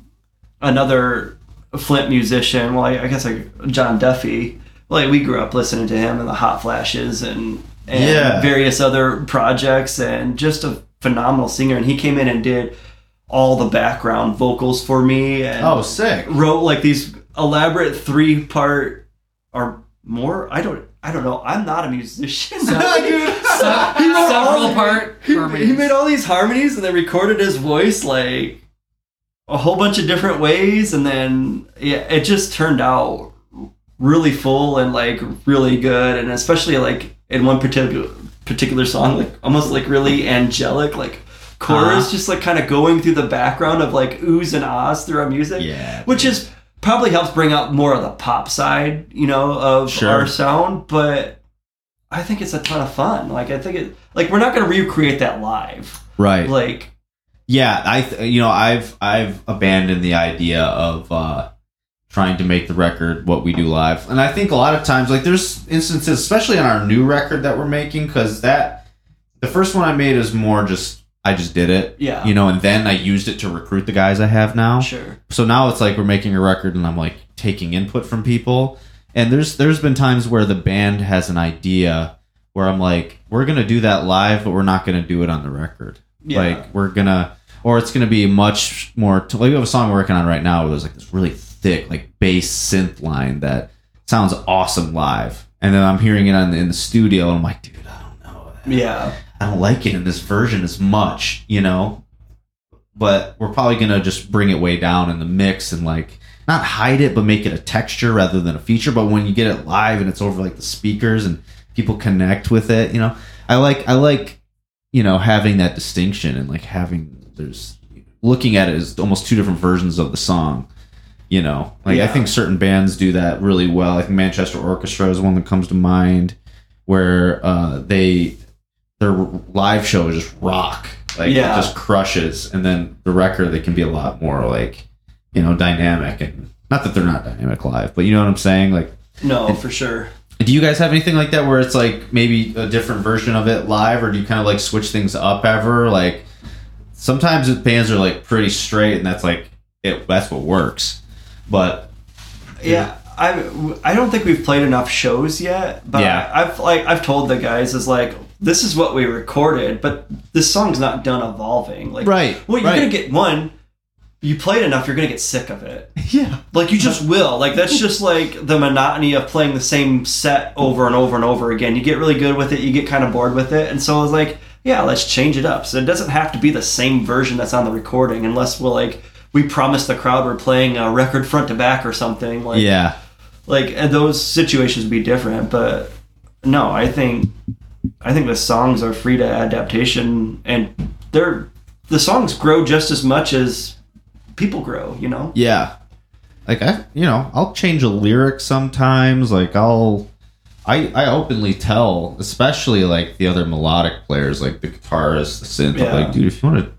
another Flint musician. Well, I, I guess like John Duffy. Like we grew up listening to him and the Hot Flashes and and Yeah. various other projects and just a phenomenal singer. And he came in and did all the background vocals for me and Oh, sick. wrote like these elaborate three part or more. I don't I don't know. I'm not a musician. So- Dude. Se- He wrote all several the- part he, harmonies. he made all these harmonies and they recorded his voice like a whole bunch of different ways and then yeah it just turned out really full and like really good and especially like in one particular particular song like almost like really angelic like chorus Uh-huh. just like kind of going through the background of like oohs and ahs through our music Yeah. which is probably helps bring out more of the pop side, you know, of Sure. our sound. But I think it's a ton of fun. Like I think it, like we're not going to recreate that live. Right. Like Yeah, I th- you know I've I've abandoned the idea of uh, trying to make the record what we do live, and I think a lot of times like there's instances, especially on our new record that we're making, because that the first one I made is more just I just did it, yeah, you know, and then I used it to recruit the guys I have now. sure, So now it's like we're making a record, and I'm like taking input from people, and there's there's been times where the band has an idea where I'm like we're gonna do that live, but we're not gonna do it on the record. Yeah, like we're gonna or it's gonna be much more t- like we have a song we're working on right now where there's like this really thick like bass synth line that sounds awesome live. And then i'm hearing it on the, in the studio and i'm like dude i don't know yeah, i don't like it in this version as much you know? But we're probably gonna just bring it way down in the mix and like not hide it, but make it a texture rather than a feature. But when you get it live and it's over like the speakers and people connect with it, you know, I like I like you know having that distinction and like having there's looking at it as almost two different versions of the song. You know, like I think certain bands do that really well. I think Manchester Orchestra is one that comes to mind, where uh, they their live show is just rock, like Yeah. it just crushes, and then the record they can be a lot more like you know dynamic and not that they're not dynamic live, but you know what I'm saying. Like, No, for sure. do you guys have anything like that where it's like maybe a different version of it live, or do you kind of like switch things up ever? Like sometimes bands are like pretty straight, and that's like it. That's what works, but Yeah, I I don't think we've played enough shows yet, but Yeah. I've like I've told the guys is like this is what we recorded, but this song's not done evolving. Like Right, well, you're right. gonna get one. You play it enough, you're gonna get sick of it. yeah, Like you just will. Like that's just like the monotony of playing the same set over and over and over again. You get really good with it. You get kind of bored with it, and so I was like, yeah, let's change it up. So it doesn't have to be the same version that's on the recording, unless we're like we promise the crowd we're playing a record front to back or something. Like yeah, like those situations would be different. But no, I think I think the songs are free to adaptation, and they're the songs grow just as much as people grow. You know. yeah. Like I, you know, I'll change a lyric sometimes. Like I'll, I, I openly tell, especially like the other melodic players, like the guitarist, the synth. Yeah. Like, dude, if you want to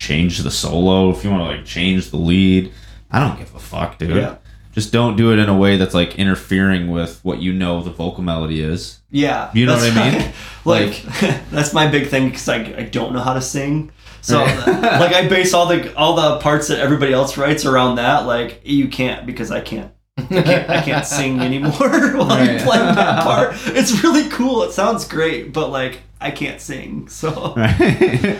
change the solo, if you want to like change the lead, I don't give a fuck, dude. Yeah. Just don't do it in a way that's like interfering with what you know the vocal melody is. Yeah, You know what I mean? my- like that's my big thing because I, I don't know how to sing. So like I base all the all the parts that everybody else writes around that. Like you can't because I can't. I can't, I can't sing anymore while I'm playing that part. It's really cool. It sounds great, but like I can't sing. So Right.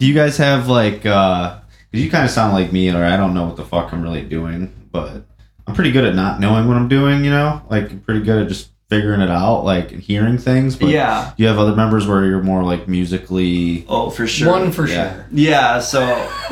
Do you guys have like uh 'cause you kind of sound like me or I don't know what the fuck I'm really doing, but I'm pretty good at not knowing what I'm doing, you know? Like I'm pretty good at just figuring it out, like hearing things. But yeah. do you have other members where you're more like musically Oh, for sure. One for Yeah. sure. Yeah, so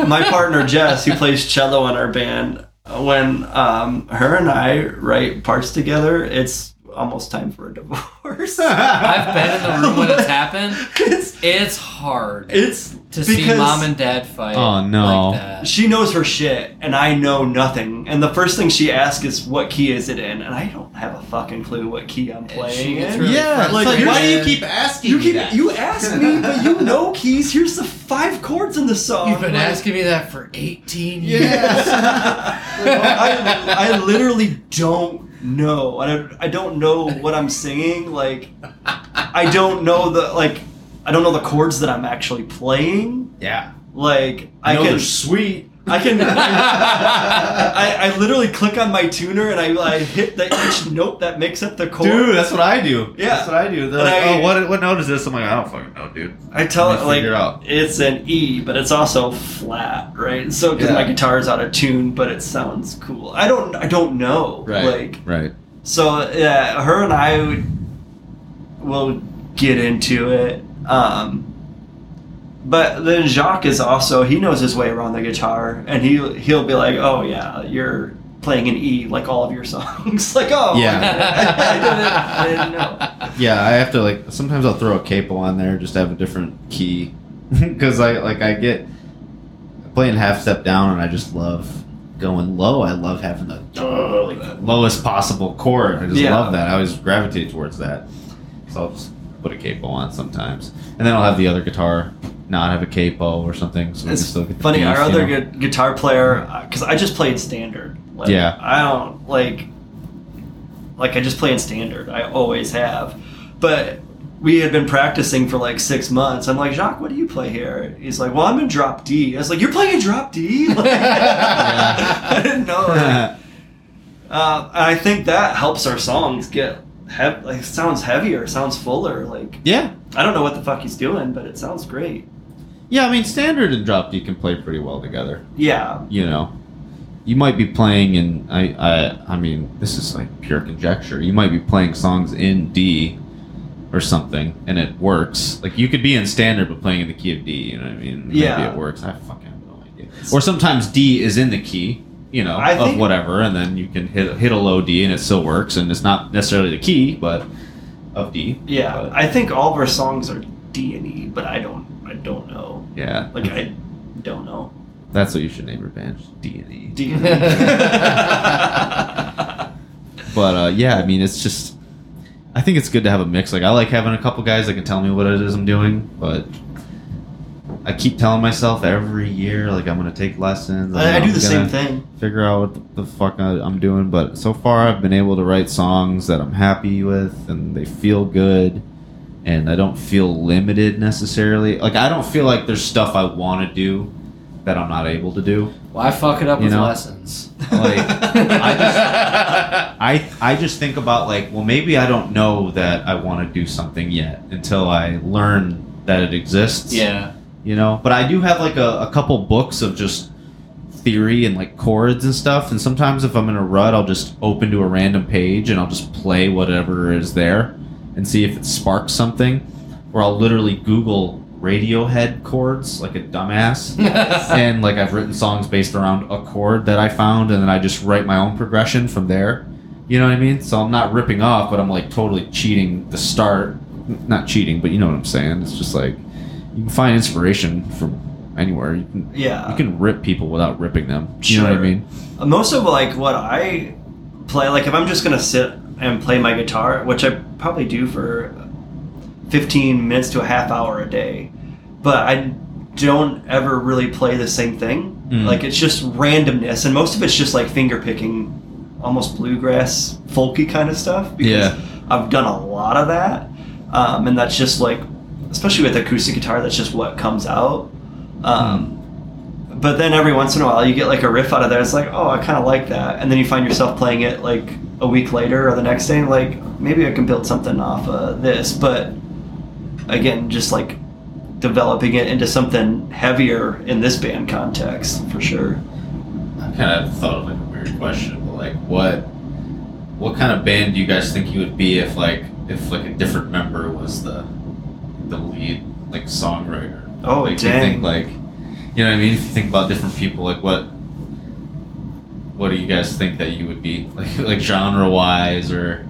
my partner Jess, who plays cello in our band, when um, her and I write parts together, it's almost time for a divorce. I've been in the room when it's happened. it's It's hard it's to see because mom and dad fight. Oh, no. Like that. she knows her shit and I know nothing. And the first thing she asks is what key is it in, and I don't have a fucking clue what key I'm And playing she gets in. really Yeah, Like, like, why do you keep asking You me keep that? you ask me, but you know keys. Here's the five chords in the song. You've been Like- asking me that for 18 years. I, I literally don't know. I don't, I don't know what I'm singing. Like, I don't know the like. I don't know the chords that I'm actually playing. yeah. Like, I, know can. they're sweet. I can. I, I literally click on my tuner and I, I hit the each note that makes up the chord. Dude, that's what I do. Yeah. That's what I do. They're And like, I- oh, what what note is this? I'm like, I don't fucking know, dude. I tell it like out. it's an E, but it's also flat, right? So because Yeah. my is out of tune, but it sounds cool. I don't. I don't know. Like right. So yeah, her and I would, will get into it. Um, but then Jacques is also he knows his way around the guitar, and he he'll be like, "Oh yeah, you're playing an E like all of your songs." like, oh Yeah. I, didn't, I didn't know. Yeah, I have to like sometimes I'll throw a capo on there just to have a different key because I like I get playing half step down and I just love going low. I love having the like, lowest possible chord. I just Yeah. love that. I always gravitate towards that. So I'll just put a capo on sometimes, and then I'll have the other guitar not have a capo or something. So It's can still get the funny. beef, Our you other know? gu- guitar player, because I just played standard. Like, Yeah. I don't like. Like I just play in standard. I always have, but we had been practicing for like six months. I'm like, Jacques, what do you play here? He's like, Well, I'm in drop D. I was like, You're playing in drop D? Like, I didn't know. Like, uh, I think that helps our songs get. Hev- like sounds heavier, sounds fuller. Like yeah, I don't know what the fuck he's doing, but it sounds great. Yeah. I mean, standard and drop D can play pretty well together. Yeah, you know you might be playing in I, I i mean this is like pure conjecture you might be playing songs in d or something and it works like you could be in standard but playing in the key of d you know what i mean maybe Yeah. it works i fucking have no idea or sometimes D is in the key, you know, I of whatever, and then you can hit hit a low D and it still works, and it's not necessarily the key, but of D. Yeah, But, I think all of our songs are D and E, but I don't. I don't know. yeah. Like I don't know. That's what you should name your band, D and E. D and E. But uh, yeah, I mean, it's just. I think it's good to have a mix. Like I like having a couple guys that can tell me what it is I'm doing, but I keep telling myself every year like I'm gonna take lessons. I, I I'm do the same thing. Figure out what the, the fuck I, I'm doing, but so far I've been able to write songs that I'm happy with and they feel good, and I don't feel limited necessarily. Like I don't feel like there's stuff I want to do that I'm not able to do. Why fuck it up You with know? lessons? Like, I I I just think about like, well, maybe I don't know that I want to do something yet until I learn that it exists. yeah. You know, but I do have like a, a couple books of just theory and like chords and stuff. And sometimes if I'm in a rut, I'll just open to a random page and I'll just play whatever is there and see if it sparks something. Or I'll literally Google Radiohead chords like a dumbass and like I've written songs based around a chord that I found, and then I just write my own progression from there. You know what I mean? So I'm not ripping off, but I'm like totally cheating the start. Not cheating, but you know what I'm saying. It's just like you can find inspiration from anywhere. You can Yeah. you can rip people without ripping them. You know what I mean? Uh, most of like what I play, like if I'm just gonna sit and play my guitar, which I probably do for 15 minutes to a half hour a day, but I don't ever really play the same thing. Mm. Like it's just randomness, and most of it's just like finger picking, almost bluegrass, folky kind of stuff. Because Yeah. I've done a lot of that, um, and that's just like, especially with acoustic guitar, that's just what comes out. Um, but then every once in a while you get like a riff out of there it's like oh i kind of like that and then you find yourself playing it like a week later or the next day and like maybe i can build something off of this but again just like developing it into something heavier in this band context for sure I kind of thought of like a weird question, but like what what kind of band do you guys think you would be if like if like a different member was the the lead like songwriter? Oh, like, do you dang. think like you know what I mean? If you think about different people, like what what do you guys think that you would be like like genre wise or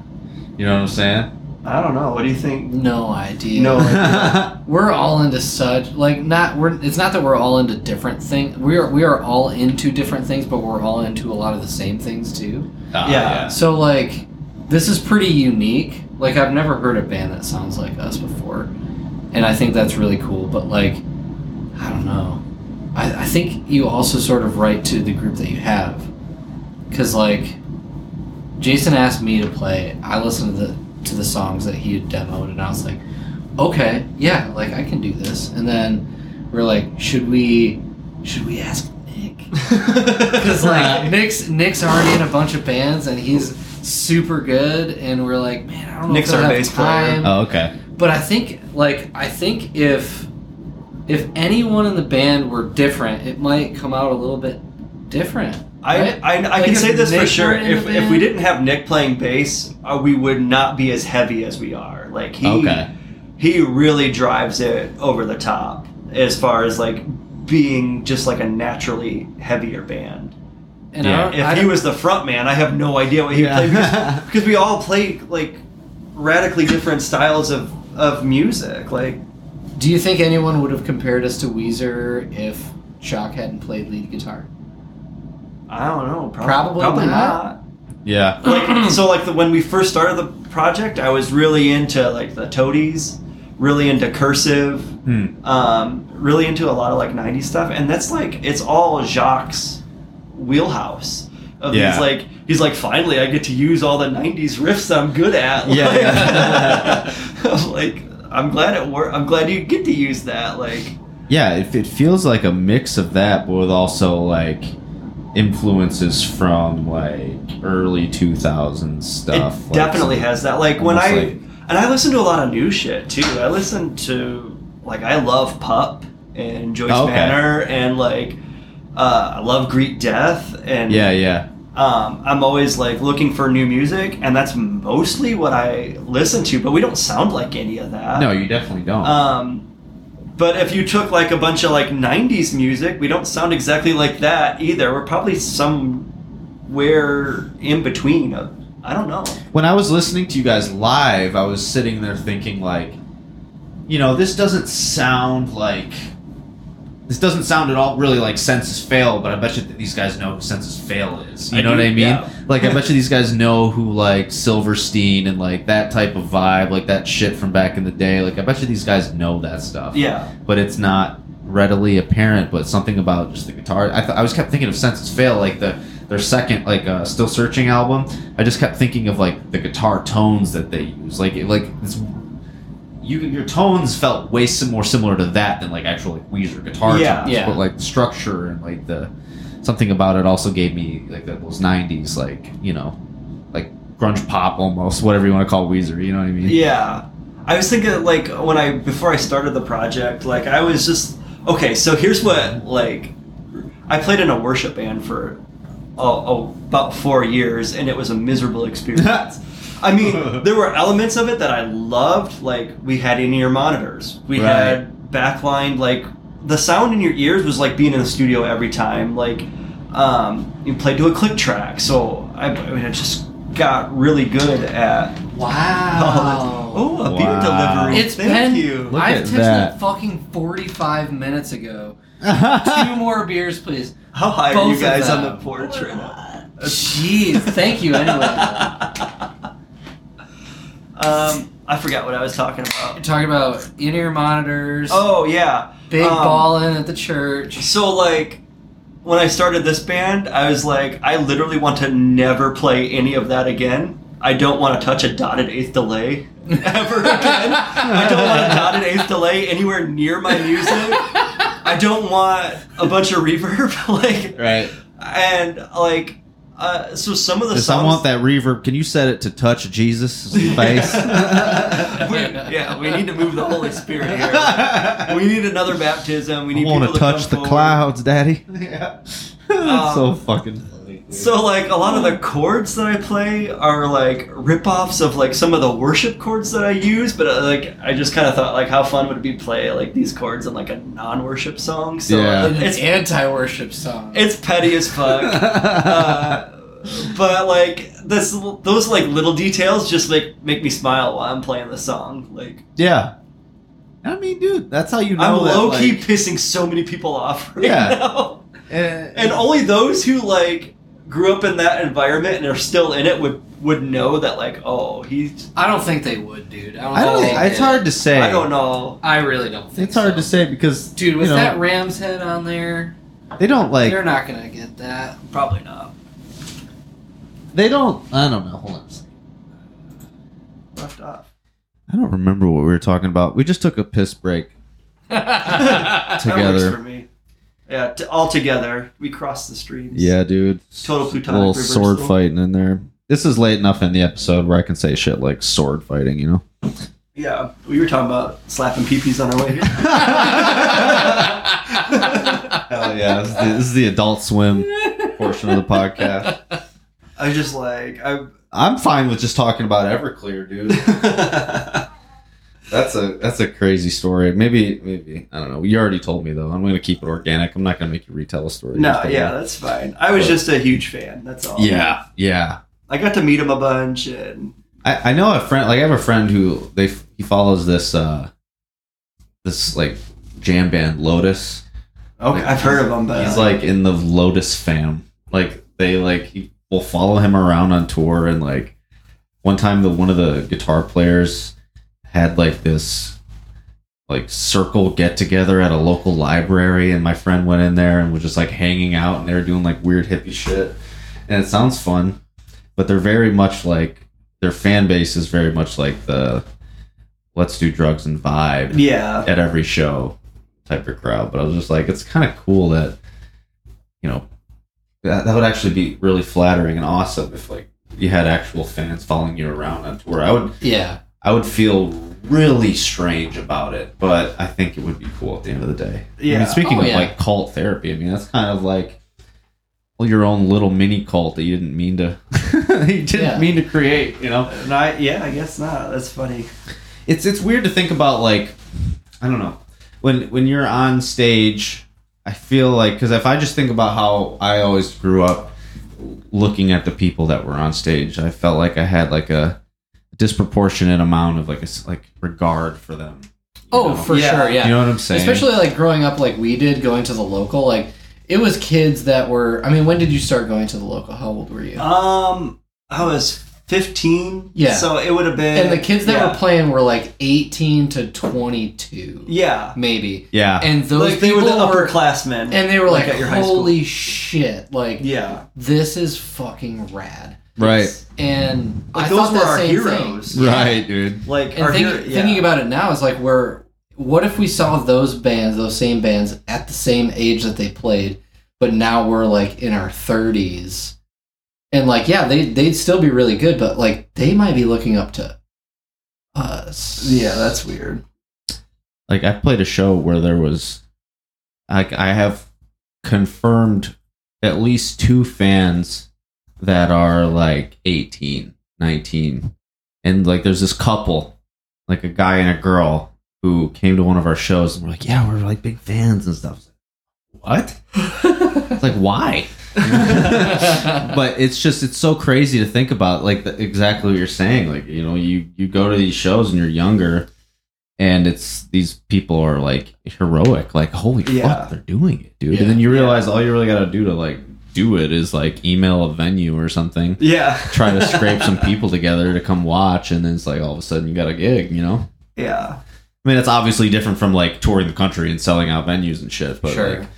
you know what I'm saying? i don't know what do you think No idea. No. we're all into such like not we're it's not that we're all into different things. We are we are all into different things, but we're all into a lot of the same things too. Ah, Yeah. So like this is pretty unique. Like I've never heard a band that sounds like us before. And I think that's really cool. But like I don't know. I, I think you also sort of write to the group that you have. Cause like Jason asked me to play. I listened to the to the songs that he had demoed and I was like, Okay, yeah, like I can do this. And then we're like, should we should we ask Nick? Because like Nick's Nick's already in a bunch of bands and he's super good, and we're like, man, I don't know Nick's if he'll our have bass player. Oh, okay. But I think like I think if if anyone in the band were different, it might come out a little bit different. I, right? I, I Like, can say this for sure. If, if we didn't have Nick playing bass, uh, we would not be as heavy as we are. Like he, Okay. he really drives it over the top as far as like being just like a naturally heavier band. and Yeah. I If I he was the front man, I have no idea what he would play because, because we all play like radically different styles of, of music. Like do you think anyone would have compared us to Weezer if Jacques hadn't played lead guitar? I don't know, prob- Probably probably not. not. Yeah. like so like the, when we first started the project i was really into like the toadies really into cursive Hmm. um, really into a lot of like 90s stuff and that's like it's all jacques wheelhouse of Yeah. these like he's like finally i get to use all the 90s riffs i'm good at Yeah, like, yeah. Like i'm glad it worked i'm glad you get to use that like Yeah, it, it feels like a mix of that, but with also like influences from like early 2000s stuff. It like definitely some- has that. Like when I like- and I listen to a lot of new shit too. I listen to like I love Pup and Joyce Oh, okay. Manor and like uh, I love Greet Death and Yeah, yeah. Um, I'm always like looking for new music and that's mostly what I listen to. But we don't sound like any of that. No, you definitely don't. Um, But if you took like a bunch of like '90s music, we don't sound exactly like that either. We're probably somewhere in between. I don't know. when I was listening to you guys live, I was sitting there thinking like, you know, this doesn't sound like this doesn't sound at all really like Senses Fail, but I bet you that these guys know who Senses Fail is. You I know do, what I mean? yeah. Like I bet you these guys know who like Silverstein and like that type of vibe, like that shit from back in the day. Like I bet you these guys know that stuff. Yeah. But it's not readily apparent. But something about just the guitar. I th- I was kept thinking of Senses Fail, like the their second like uh, Still Searching album. I just kept thinking of like the guitar tones that they use. Like it, like it's you your tones felt way more similar to that than like actual like Weezer guitar Yeah. tones. Yeah. But like the structure and like the something about it also gave me like those '90s like you know like grunge pop almost whatever you want to call Weezer. You know what I mean? Yeah. I was thinking like when I before I started the project, like I was just okay. So here's what like I played in a worship band for oh, oh about four years, and it was a miserable experience. I mean, there were elements of it that I loved. Like we had in-ear monitors, we Right. had backline. Like the sound in your ears was like being in the studio every time. Like um, you played to a click track, so I, I mean, I just got really good at Wow. Oh, a beer Wow. delivery. It's Thank been. you. Look I've at texted that. fucking 45 minutes ago. Two more beers, please. How high are you guys on the porch right now? Jeez, thank you anyway. um, I forgot what I was talking You're about. talking about in-ear monitors, Oh yeah, big um, ballin' at the church. So like, when I started this band, I was like, I literally want to never play any of that again. I don't want to touch a dotted eighth delay ever again. I don't want a dotted eighth delay anywhere near my music. I don't want a bunch of reverb. like, Right. and like, uh, so some of the Just songs. I want that reverb. Can you set it to touch Jesus' face? we, yeah, we need to move the Holy Spirit here. We need another baptism. We I need want to touch the forward. clouds, Daddy. Yeah. That's so Um, fucking. So like a lot of the chords that I play are like rip-offs of like some of the worship chords that I use, but uh, like I just kind of thought like how fun would it be to play like these chords in like a non-worship song? So Yeah. An it's anti-worship song. it's petty as fuck. uh, but like this, those like little details just make make me smile while I'm playing the song. Like yeah. I mean, dude, that's how you know I'm that, low key like- pissing so many people off right Yeah. now. Eh, and only those who like grew up in that environment and are still in it would would know that like oh he's I don't think they would, dude. I don't. I don't. think they It's did. hard to say. I don't know I really don't think. It's hard so. to say because dude. With you know, that ram's head on there, they don't like. they're not gonna get that. probably not They don't. I don't know. Hold on. a second. left off I don't remember what we were talking about. We just took a piss break. that Together. works for me yeah t- all together we crossed the streams Yeah, dude. total A little reversal. sword fighting in there. This is late enough in the episode where I can say shit like sword fighting. You know. yeah we were talking about slapping peepees on our way here. Hell yeah! This is, the, this is the Adult Swim portion of the podcast. I just like I I'm fine with just talking about Everclear, dude. That's a that's a crazy story. Maybe maybe I don't know. You already told me though. I'm gonna keep it organic. I'm not gonna make you retell a story. no yeah that's fine I was But- just a huge fan that's all yeah, yeah. I got to meet him a bunch and I, I know a friend. Like I have a friend who they he follows this uh this like jam band Lotus. okay I've heard of him but He's like in the Lotus fam. Like they like he will follow him around on tour and like one time the one of the guitar players had like this like circle get together at a local library and my friend went in there and was just like hanging out and they were doing like weird hippie shit. And it sounds fun, but they're very much like their fan base is very much like the let's do drugs and vibe yeah at every show type of crowd. But I was just like, it's kind of cool that, you know, that, that would actually be really flattering and awesome if like you had actual fans following you around on tour. I would, Yeah. I would feel really strange about it, but I think it would be cool at the end of the day. I mean, Yeah. speaking Oh, of yeah. like cult therapy, I mean that's kind of like. Well, your own little mini cult that you didn't mean to, you didn't Yeah. mean to create, you know And I, yeah, I guess not. That's funny. it's it's weird to think about like I don't know. when when you're on stage, I feel like because if I just think about how I always grew up looking at the people that were on stage, I felt like I had like a disproportionate amount of like a s- like regard for them. Oh, know? for Yeah. sure, yeah. you know what I'm saying? Especially like growing up like we did, going to the local. Like it was kids that were. I mean, when did you start going to the local? How old were you? Um, I was 15. Yeah. So it would have been. and the kids that yeah. were playing were like eighteen to twenty-two, Yeah. maybe. yeah, And those like they were people the were, upperclassmen. and they were like, at your high "Holy shit! Like Yeah. this is fucking rad." Right, And Like I those thought were that our same heroes. thing. right, dude. Like And our think, hero- yeah. thinking about it now is like we're what if we saw those bands, those same bands, at the same age that they played, but now we're like in our thirties, and like yeah, they they'd still be really good, but like they might be looking up to us. Yeah, that's weird. like I played a show where there was like I have confirmed at least two fans that are like 18, 19. And like there's this couple, like a guy and a girl who came to one of our shows and we're like, "Yeah, we're like big fans and stuff." What? It's like why? but it's just it's so crazy to think about like the, exactly what you're saying like you know you you go to these shows and you're younger and it's these people are like heroic like holy Yeah. fuck they're doing it dude Yeah. and then you realize Yeah. all you really got to do to like do it is like email a venue or something Yeah. try to scrape some people together to come watch and then it's like all of a sudden you got a gig you know Yeah. I mean, it's obviously different from like touring the country and selling out venues and shit. But sure. like,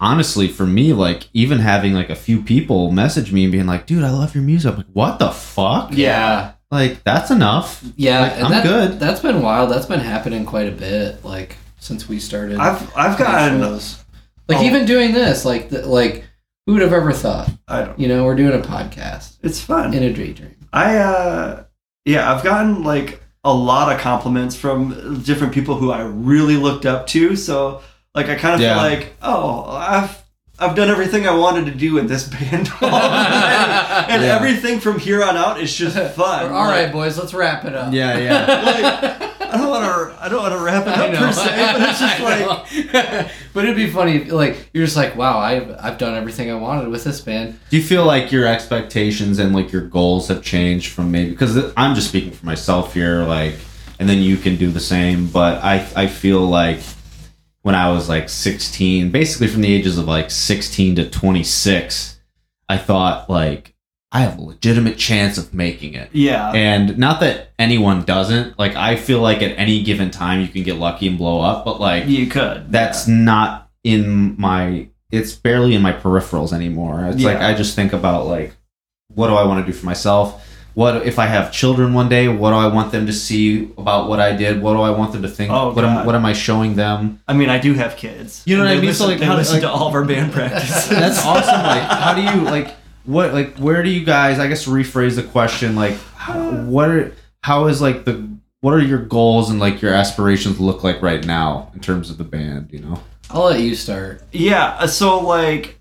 honestly, for me, like even having like a few people message me and being like, "Dude, I love your music," I'm like, "What the fuck?" yeah. Like that's enough. Yeah, Like, and I'm that, good. That's been wild. That's been happening quite a bit, like since we started. I've I've gotten shows. like Oh. even doing this, like the, like who would have ever thought? I don't You know, we're doing a podcast it's fun. in a daydream. I uh yeah, I've gotten like a lot of compliments from different people who I really looked up to. So like I kind of Yeah. feel like, oh, I've I've done everything I wanted to do in this band and Yeah. everything from here on out is just fun. All right, Like, boys, let's wrap it up. Yeah, yeah. I don't want to I don't want to wrap it up per se, but it's just like but it'd be funny, if, like you're just like, wow, I've I've done everything I wanted with this band. Do you feel like your expectations and like your goals have changed from maybe because I'm just speaking for myself here, like, and then you can do the same. But I I feel like when I was like 16, basically from the ages of like 16 to 26, I thought like I have a legitimate chance of making it. yeah. And not that anyone doesn't. Like I feel like at any given time you can get lucky and blow up, but like you could. that's not in my it's barely in my peripherals anymore it's like i just think about like what do i want to do for myself what if i have children one day what do i want them to see about what i did what do i want them to think Oh, what, am, God. what am i showing them I mean, I do have kids. You know what I mean? Listen, So, like, they how- listen like- to all of our band practices. that's awesome like how do you like what like where do you guys i guess rephrase the question like how, what are how is like the what are your goals and like your aspirations look like right now in terms of the band you know I'll let you start. Yeah, uh, so like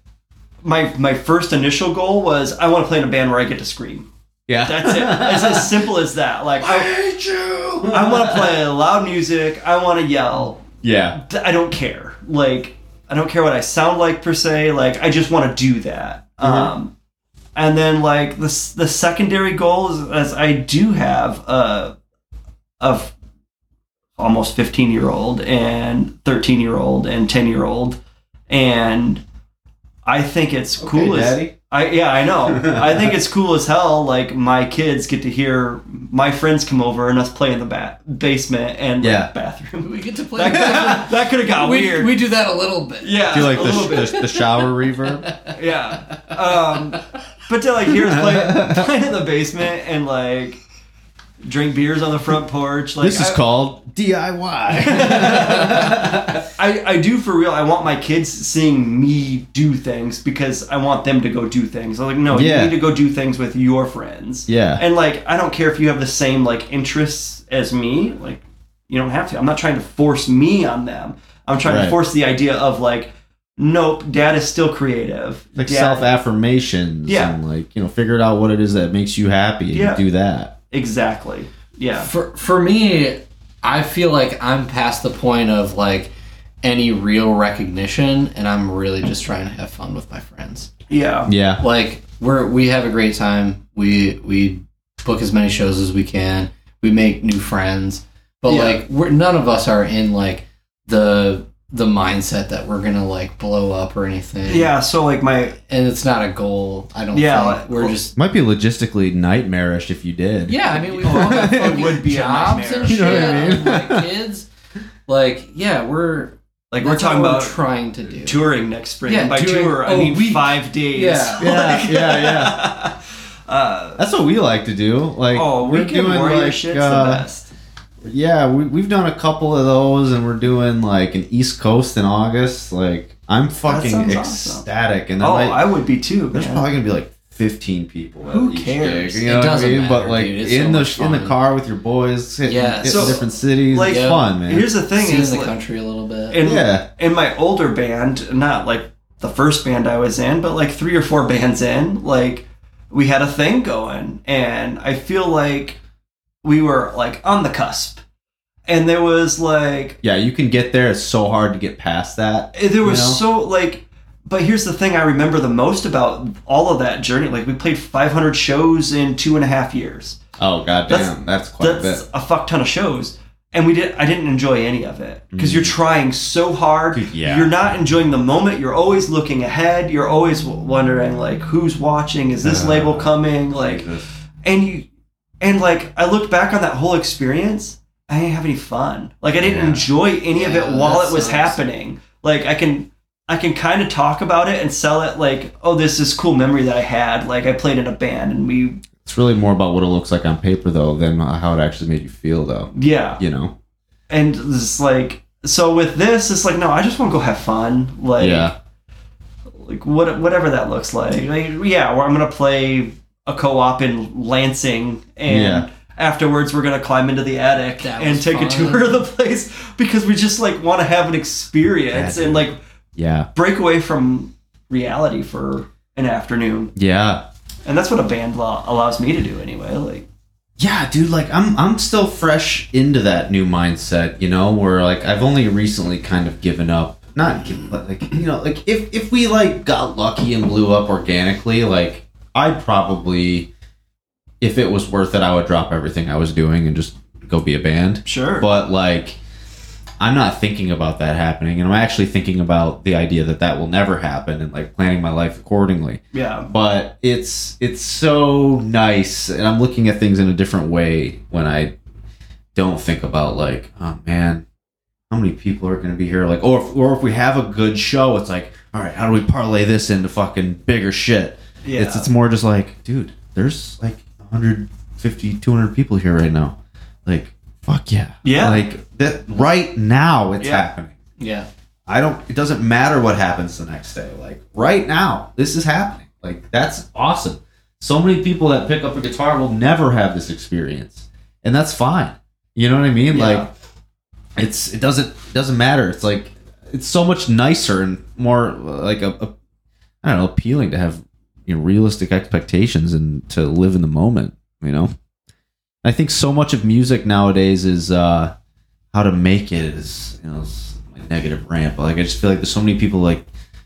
my my first initial goal was I want to play in a band where I get to scream. yeah That's it. it's as simple as that. Like I, hate you I want to play loud music. I want to yell. yeah I don't care. Like I don't care what I sound like per se. Like I just want to do that. Um, and then like the the secondary goal is as I do have a of almost 15 year old and 13 year old and 10 year old and I think it's cool as I yeah, I know. I think it's cool as hell. Like my kids get to hear my friends come over and us play in the ba- basement and like, bathroom. We get to play. That, that could have got we, weird. we do that a little bit. yeah, Do you like a the, little bit. the, the shower reverb? yeah. Um, but to like hear us play, play in the basement and like drink beers on the front porch. Like this is I, called DIY. I, I do for real. I want my kids seeing me do things because I want them to go do things. I'm like, no, Yeah. you need to go do things with your friends. yeah. And like, I don't care if you have the same like interests as me. Like, you don't have to. I'm not trying to force me on them. I'm trying Right. to force the idea of like, nope, dad is still creative. like Dad- self affirmations Yeah. and like, you know, figure out what it is that makes you happy and Yeah. do that. Exactly. Yeah. For for me, I feel like I'm past the point of like any real recognition, and I'm really just trying to have fun with my friends. Yeah. Yeah. Like we're we have a great time. We we book as many shows as we can. We make new friends, but Yeah. like we're none of us are in like the the mindset that we're gonna like blow up or anything. Yeah. So like my and it's not a goal. I don't. Yeah, think. like- we're just. Might be logistically nightmarish if you did. Yeah, I mean, we Oh, all got it fucking would be a jobs nightmare. and You shit, know what I mean? and, like kids. Like, yeah, we're like we're that's talking what about trying to do. touring next spring. Yeah, and by touring tour, I a mean week. five days. Yeah. Yeah, yeah, yeah. uh, That's what we like to do. Like oh, we're weekend doing warrior like shit's uh, the best. Yeah, we, we've done a couple of those, and we're doing like an East Coast in August. Like I'm fucking sounds awesome. ecstatic, and Oh, like, I would be too. there's man. probably gonna be like 15 people. at Who each cares? gig, you know what I doesn't mean? matter, but like dude. In so the much in the car with your boys, hitting, Yeah, hitting so, different cities, like, it's Yeah. fun, man. Here's the thing: seeing is the like, country a little bit. in Yeah. in my older band, not like the first band I was in, but like three or four bands in, like we had a thing going, and I feel like we were like on the cusp, and there was like yeah, you can get there. It's so hard to get past that. there was You so like. But here's the thing I remember the most about all of that journey. Like we played 500 shows in two and a half years. Oh god That's- damn, that's, quite a bit. a fuck ton of shows. And we did I didn't enjoy any of it because Mm. you're trying so hard. Yeah. You're not enjoying the moment. You're always looking ahead. You're always w- wondering like who's watching? Is this Uh, label coming? Like and you and like I looked back on that whole experience. I didn't have any fun. Like I didn't Yeah. enjoy any of it while it was sucks. happening. Like I can I can kind of talk about it and sell it like, oh, this is cool memory that I had. Like I played in a band and we It's really more about what it looks like on paper, though, than how it actually made you feel, though. yeah. You know? and it's like so with this it's like no i just want to go have fun like yeah. like what whatever that looks like, like yeah where i'm gonna play a co-op in lansing and Yeah. afterwards we're gonna climb into the attic That and take fun. a tour of the place because we just like want to have an experience and like Yeah. break away from reality for an afternoon Yeah. and that's what a band law allows me to do anyway like Yeah, dude, like I'm I'm still fresh into that new mindset, you know, where like I've only recently kind of given up. Not given but like you know, like if if we like got lucky and blew up organically, like I'd probably if it was worth it, I would drop everything I was doing and just go be a band. sure. But like I'm not thinking about that happening and I'm actually thinking about the idea that that will never happen and like planning my life accordingly. Yeah. But it's it's so nice and i'm looking at things in a different way when i don't think about like oh man how many people are going to be here? Like or if, or if we have a good show it's like all right how do we parlay this into fucking bigger shit yeah it's it's more just like dude there's like 150 200 people here right now like fuck yeah Yeah. like that right now it's Yeah. happening yeah. I don't. It doesn't matter what happens the next day. Like right now, this is happening. Like that's awesome. So many people that pick up a guitar will never have this experience, and that's fine. You know what I mean? Yeah. Like it's it doesn't it doesn't matter. It's like it's so much nicer and more uh, like a, a I don't know appealing to have you know realistic expectations and to live in the moment. You know, I think so much of music nowadays is uh how to make it is you know is negative rant, but like I just feel like there's so many people like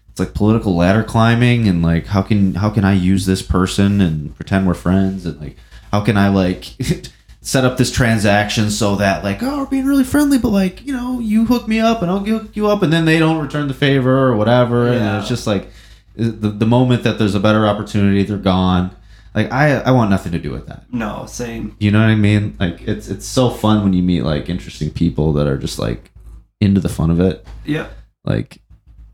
it's like political ladder climbing and like how can how can I use this person and pretend we're friends and like how can I like set up this transaction so that like oh we're being really friendly but like you know you hook me up and I'll hook you up and then they don't return the favor or whatever Yeah. and it's just like the, the moment that there's a better opportunity they're gone like I I want nothing to do with that no same you know what I mean? Like it's it's so fun when you meet like interesting people that are just like into the fun of it. yeah Like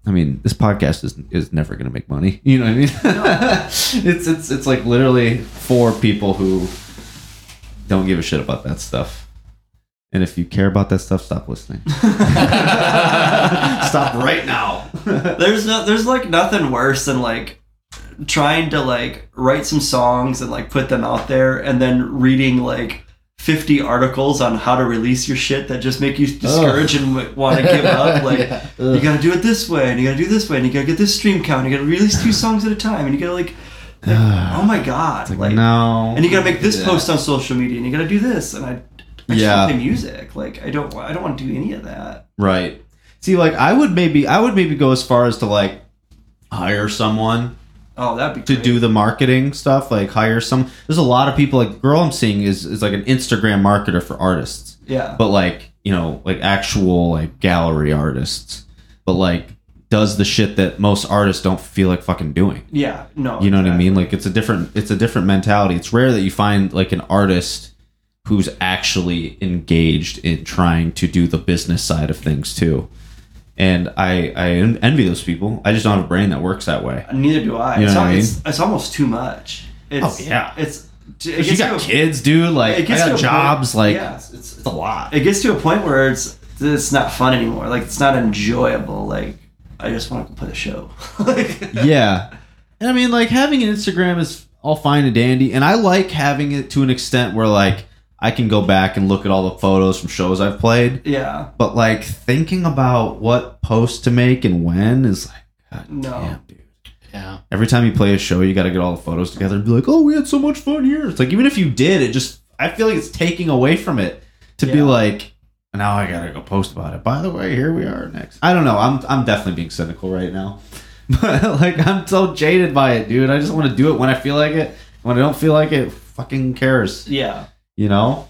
I mean, this podcast is is never going to make money. You know what I mean? it's it's it's like literally for people who don't give a shit about that stuff. And if you care about that stuff, stop listening. stop right now. there's no there's like nothing worse than like trying to like write some songs and like put them out there and then reading like 50 articles on how to release your shit that just make you discouraged and want to give up like Yeah. you gotta do it this way and you gotta do this way and you gotta get this stream count and you gotta release two songs at a time and you gotta like, like oh my god like, like, no. and you gotta make this Yeah. post on social media and you gotta do this and i i just Yeah. to play music. Like I don't I don't want to do any of that. Right. See, like I would maybe I would maybe go as far as to like hire someone Oh, that'd be to great. do the marketing stuff. Like hire some. There's a lot of people. Like the girl I'm seeing is is like an Instagram marketer for artists, Yeah. but like you know like actual like gallery artists, but like does the shit that most artists don't feel like fucking doing. yeah. No. You know what I mean? Like it's a different it's a different mentality. It's rare that you find like an artist who's actually engaged in trying to do the business side of things too. And I I envy those people. I just don't have a brain that works that way. Neither do I. You know it's, I it's, it's almost too much. It's, Oh, yeah. It's. It you got a- kids, dude. Like It I gets to got jobs. point- like yeah. it's, it's, it's a lot. It gets to a point where it's it's not fun anymore. Like it's not enjoyable. Like I just want to put a show. like, yeah, and I mean, like having an Instagram is all fine and dandy, and I like having it to an extent where like I can go back and look at all the photos from shows I've played. Yeah. But like thinking about what post to make and when is like, God No. damn, dude. Yeah. Every time you play a show, you got to get all the photos together and be like, "Oh, we had so much fun here." It's like even if you did, it just I feel like it's taking away from it to be like, "Now I gotta go post about it." By the way, here we are next. I don't know. I'm I'm definitely being cynical right now, but like I'm so jaded by it, dude. I just want to do it when I feel like it. When I don't feel like it, fucking cares, Yeah. You know.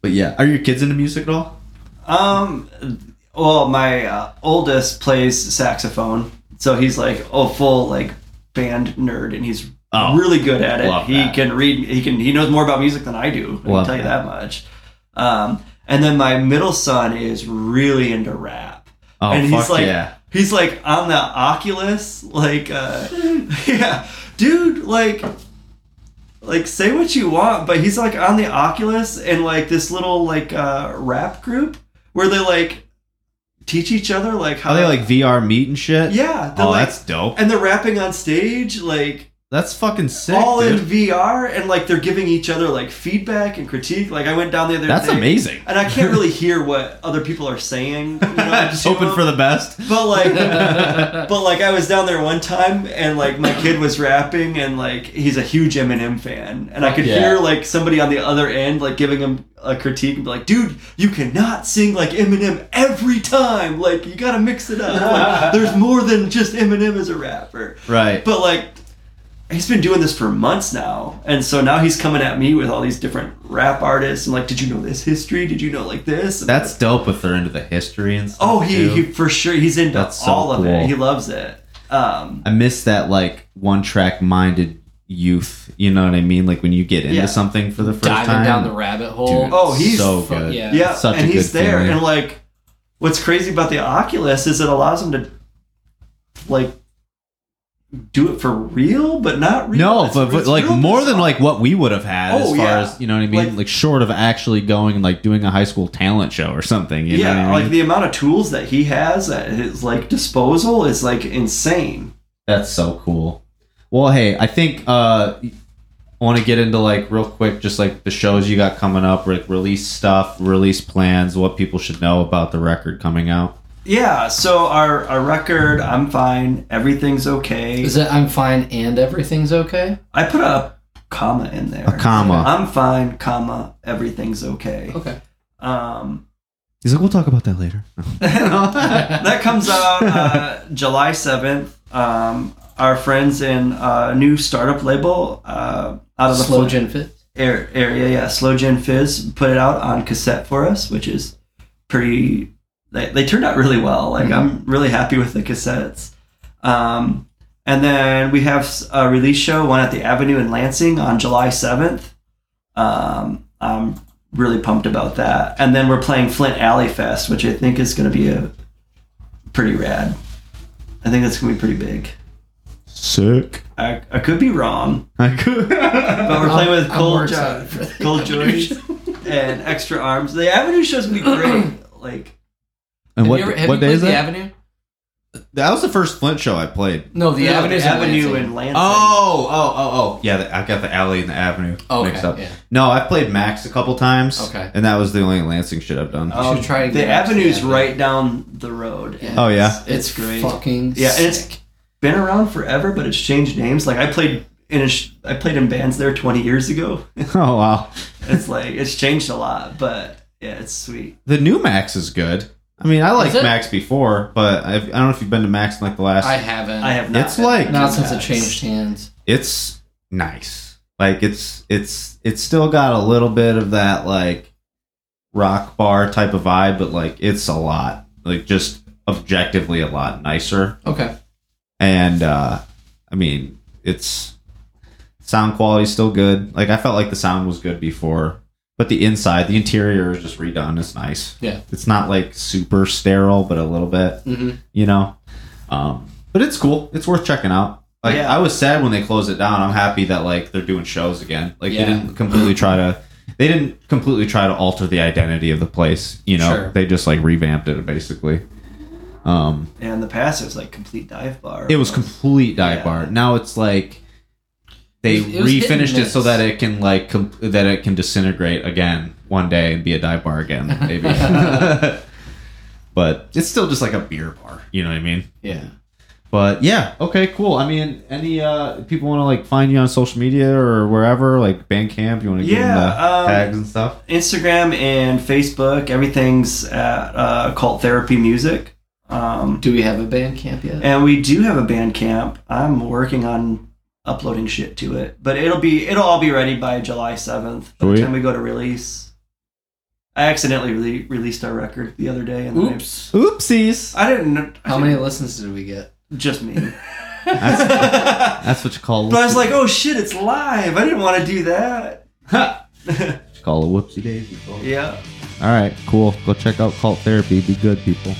But yeah, are your kids into music at all? Um. Well, my uh, oldest plays saxophone, so he's like a full like band nerd, and he's Oh, really good at it. He that. can read. He can. He knows more about music than I do. I Love can tell you that. much. Um. And then my middle son is really into rap. Oh, and fuck he's like, yeah. he's like on the Oculus, like, uh, yeah, dude, like, like say what you want, but he's like on the Oculus and like this little like uh, rap group where they like teach each other like how Are they like VR meet and shit? yeah, they're Oh, like, that's dope. and they're rapping on stage like That's fucking sick, all dude. in VR and like they're giving each other like feedback and critique. Like I went down the other That's day, amazing. and I can't really hear what other people are saying. You know, Just hoping for the best. But like, but like, I was down there one time, and like my kid was rapping, and like he's a huge Eminem fan, and I could Yeah. hear like somebody on the other end like giving him a critique and be like, "Dude, you cannot sing like Eminem every time. Like, you gotta mix it up. Like, there's more than just Eminem as a rapper." Right. But like, he's been doing this for months now, and so now he's coming at me with all these different rap artists, and like, "Did you know this history? Did you know like this?" And That's dope if they're into the history and stuff. Oh, he, too. he for sure he's into That's so all of cool. it. He loves it. Um, I miss that like one track minded youth. You know what I mean? Like when you get into Yeah. something for the first Diving time. down the rabbit hole. Dude, Oh, he's so fu- good. yeah. yeah, such a and he's good there, feeling. and like, what's crazy about the Oculus is it allows him to like do it for real, but not real. No, but, but like more than like what we would have had as Oh, far yeah. as you know what I mean, Like- like, short of actually going and like doing a high school talent show or something. You know yeah, what I mean? like the amount of tools that he has at his like disposal is like insane. That's so cool. Well, hey, I think uh I want to get into like real quick just like the shows you got coming up, like release stuff, release plans, what people should know about the record coming out. Yeah, so our our record, I'm fine, everything's okay. Is it I'm fine and everything's okay? I put a comma in there. A comma. I'm fine, comma, everything's okay. Okay. Um, He's like, we'll talk about that later. that comes out uh, July 7th. Um, our friends in a new startup label uh, out of the Sloe Gin Fizz area, yeah, Sloe Gin Fizz put it out on cassette for us, which is pretty. They, they turned out really well. Like I'm really happy with the cassettes. Um, and then we have a release show, one at the Avenue in Lansing on July 7th. Um, I'm really pumped about that. And then we're playing Flint Alley Fest, which I think is going to be a pretty rad. I think that's going to be pretty big. Sick. I, I could be wrong, I could. but we're playing with I'm Cold, jo- excited for Cold Avenue and Extra Arms. The Avenue show's going to be great. Like, and Have what, you ever, have what you day is the that? Avenue? That was the first Flint show I played. No, the No, Avenue's in Avenue Lansing. in Lansing. Oh, oh, oh, oh. Yeah, the, I got the alley and the avenue Okay, mixed up. yeah. No, I've played Mac's a couple times. Okay. And that was the only Lansing shit I've done. Um, try the get out to the Avenue's Avenue. right down the road. Yeah. Oh, yeah? It's, it's great. Fucking Yeah, and it's sick. been around forever, but it's changed names. Like I played in a sh- I played in bands there 20 years ago. Oh wow. it's like it's changed a lot, but yeah, it's sweet. The new Mac's is good. I mean, I liked it? Mac's before, but I've, I don't know if you've been to Mac's in like the last. I haven't. I have not. It's like- not since it changed hands. it's nice. Like it's it's it's still got a little bit of that like rock bar type of vibe, but like it's a lot like just objectively a lot nicer. Okay. And uh I mean, it's sound quality still good. Like I felt like the sound was good before, but the inside, the interior is just redone. It's nice. Yeah. It's not like super sterile, but a little bit Mm-hmm. you know. Um, but it's cool. It's worth checking out. Like Yeah. I was sad when they closed it down. I'm happy that like they're doing shows again. Like Yeah. they didn't completely try to they didn't completely try to alter the identity of the place, you know. Sure. They just like revamped it basically. Um And in the past, it was like complete dive bar. it was complete dive Yeah. bar. Now it's like they It it was hit and refinished it so that it can like com- that it can disintegrate again one day and be a dive bar again, maybe. but it's still just like a beer bar, you know what I mean? Yeah. But yeah, okay, cool. I mean, any uh people want to like find you on social media or wherever, like Bandcamp, you want to give them the um, tags and stuff? Instagram and Facebook. Everything's at uh, Cult Therapy Music. Um, Do we have a bandcamp yet? and we do have a Bandcamp. I'm working on uploading shit to it, but it'll be it'll all be ready by July 7th. By the time we go to release, I accidentally re- released our record the other day, and then I- Oopsies. I didn't. I How didn't- many listens did we get? Just me. That's, that's what you call. But I was like, oh shit, it's live. I didn't want to do that. call a whoopsie daisy. folks. yeah. All right, cool. Go check out Cult Therapy. Be good, people.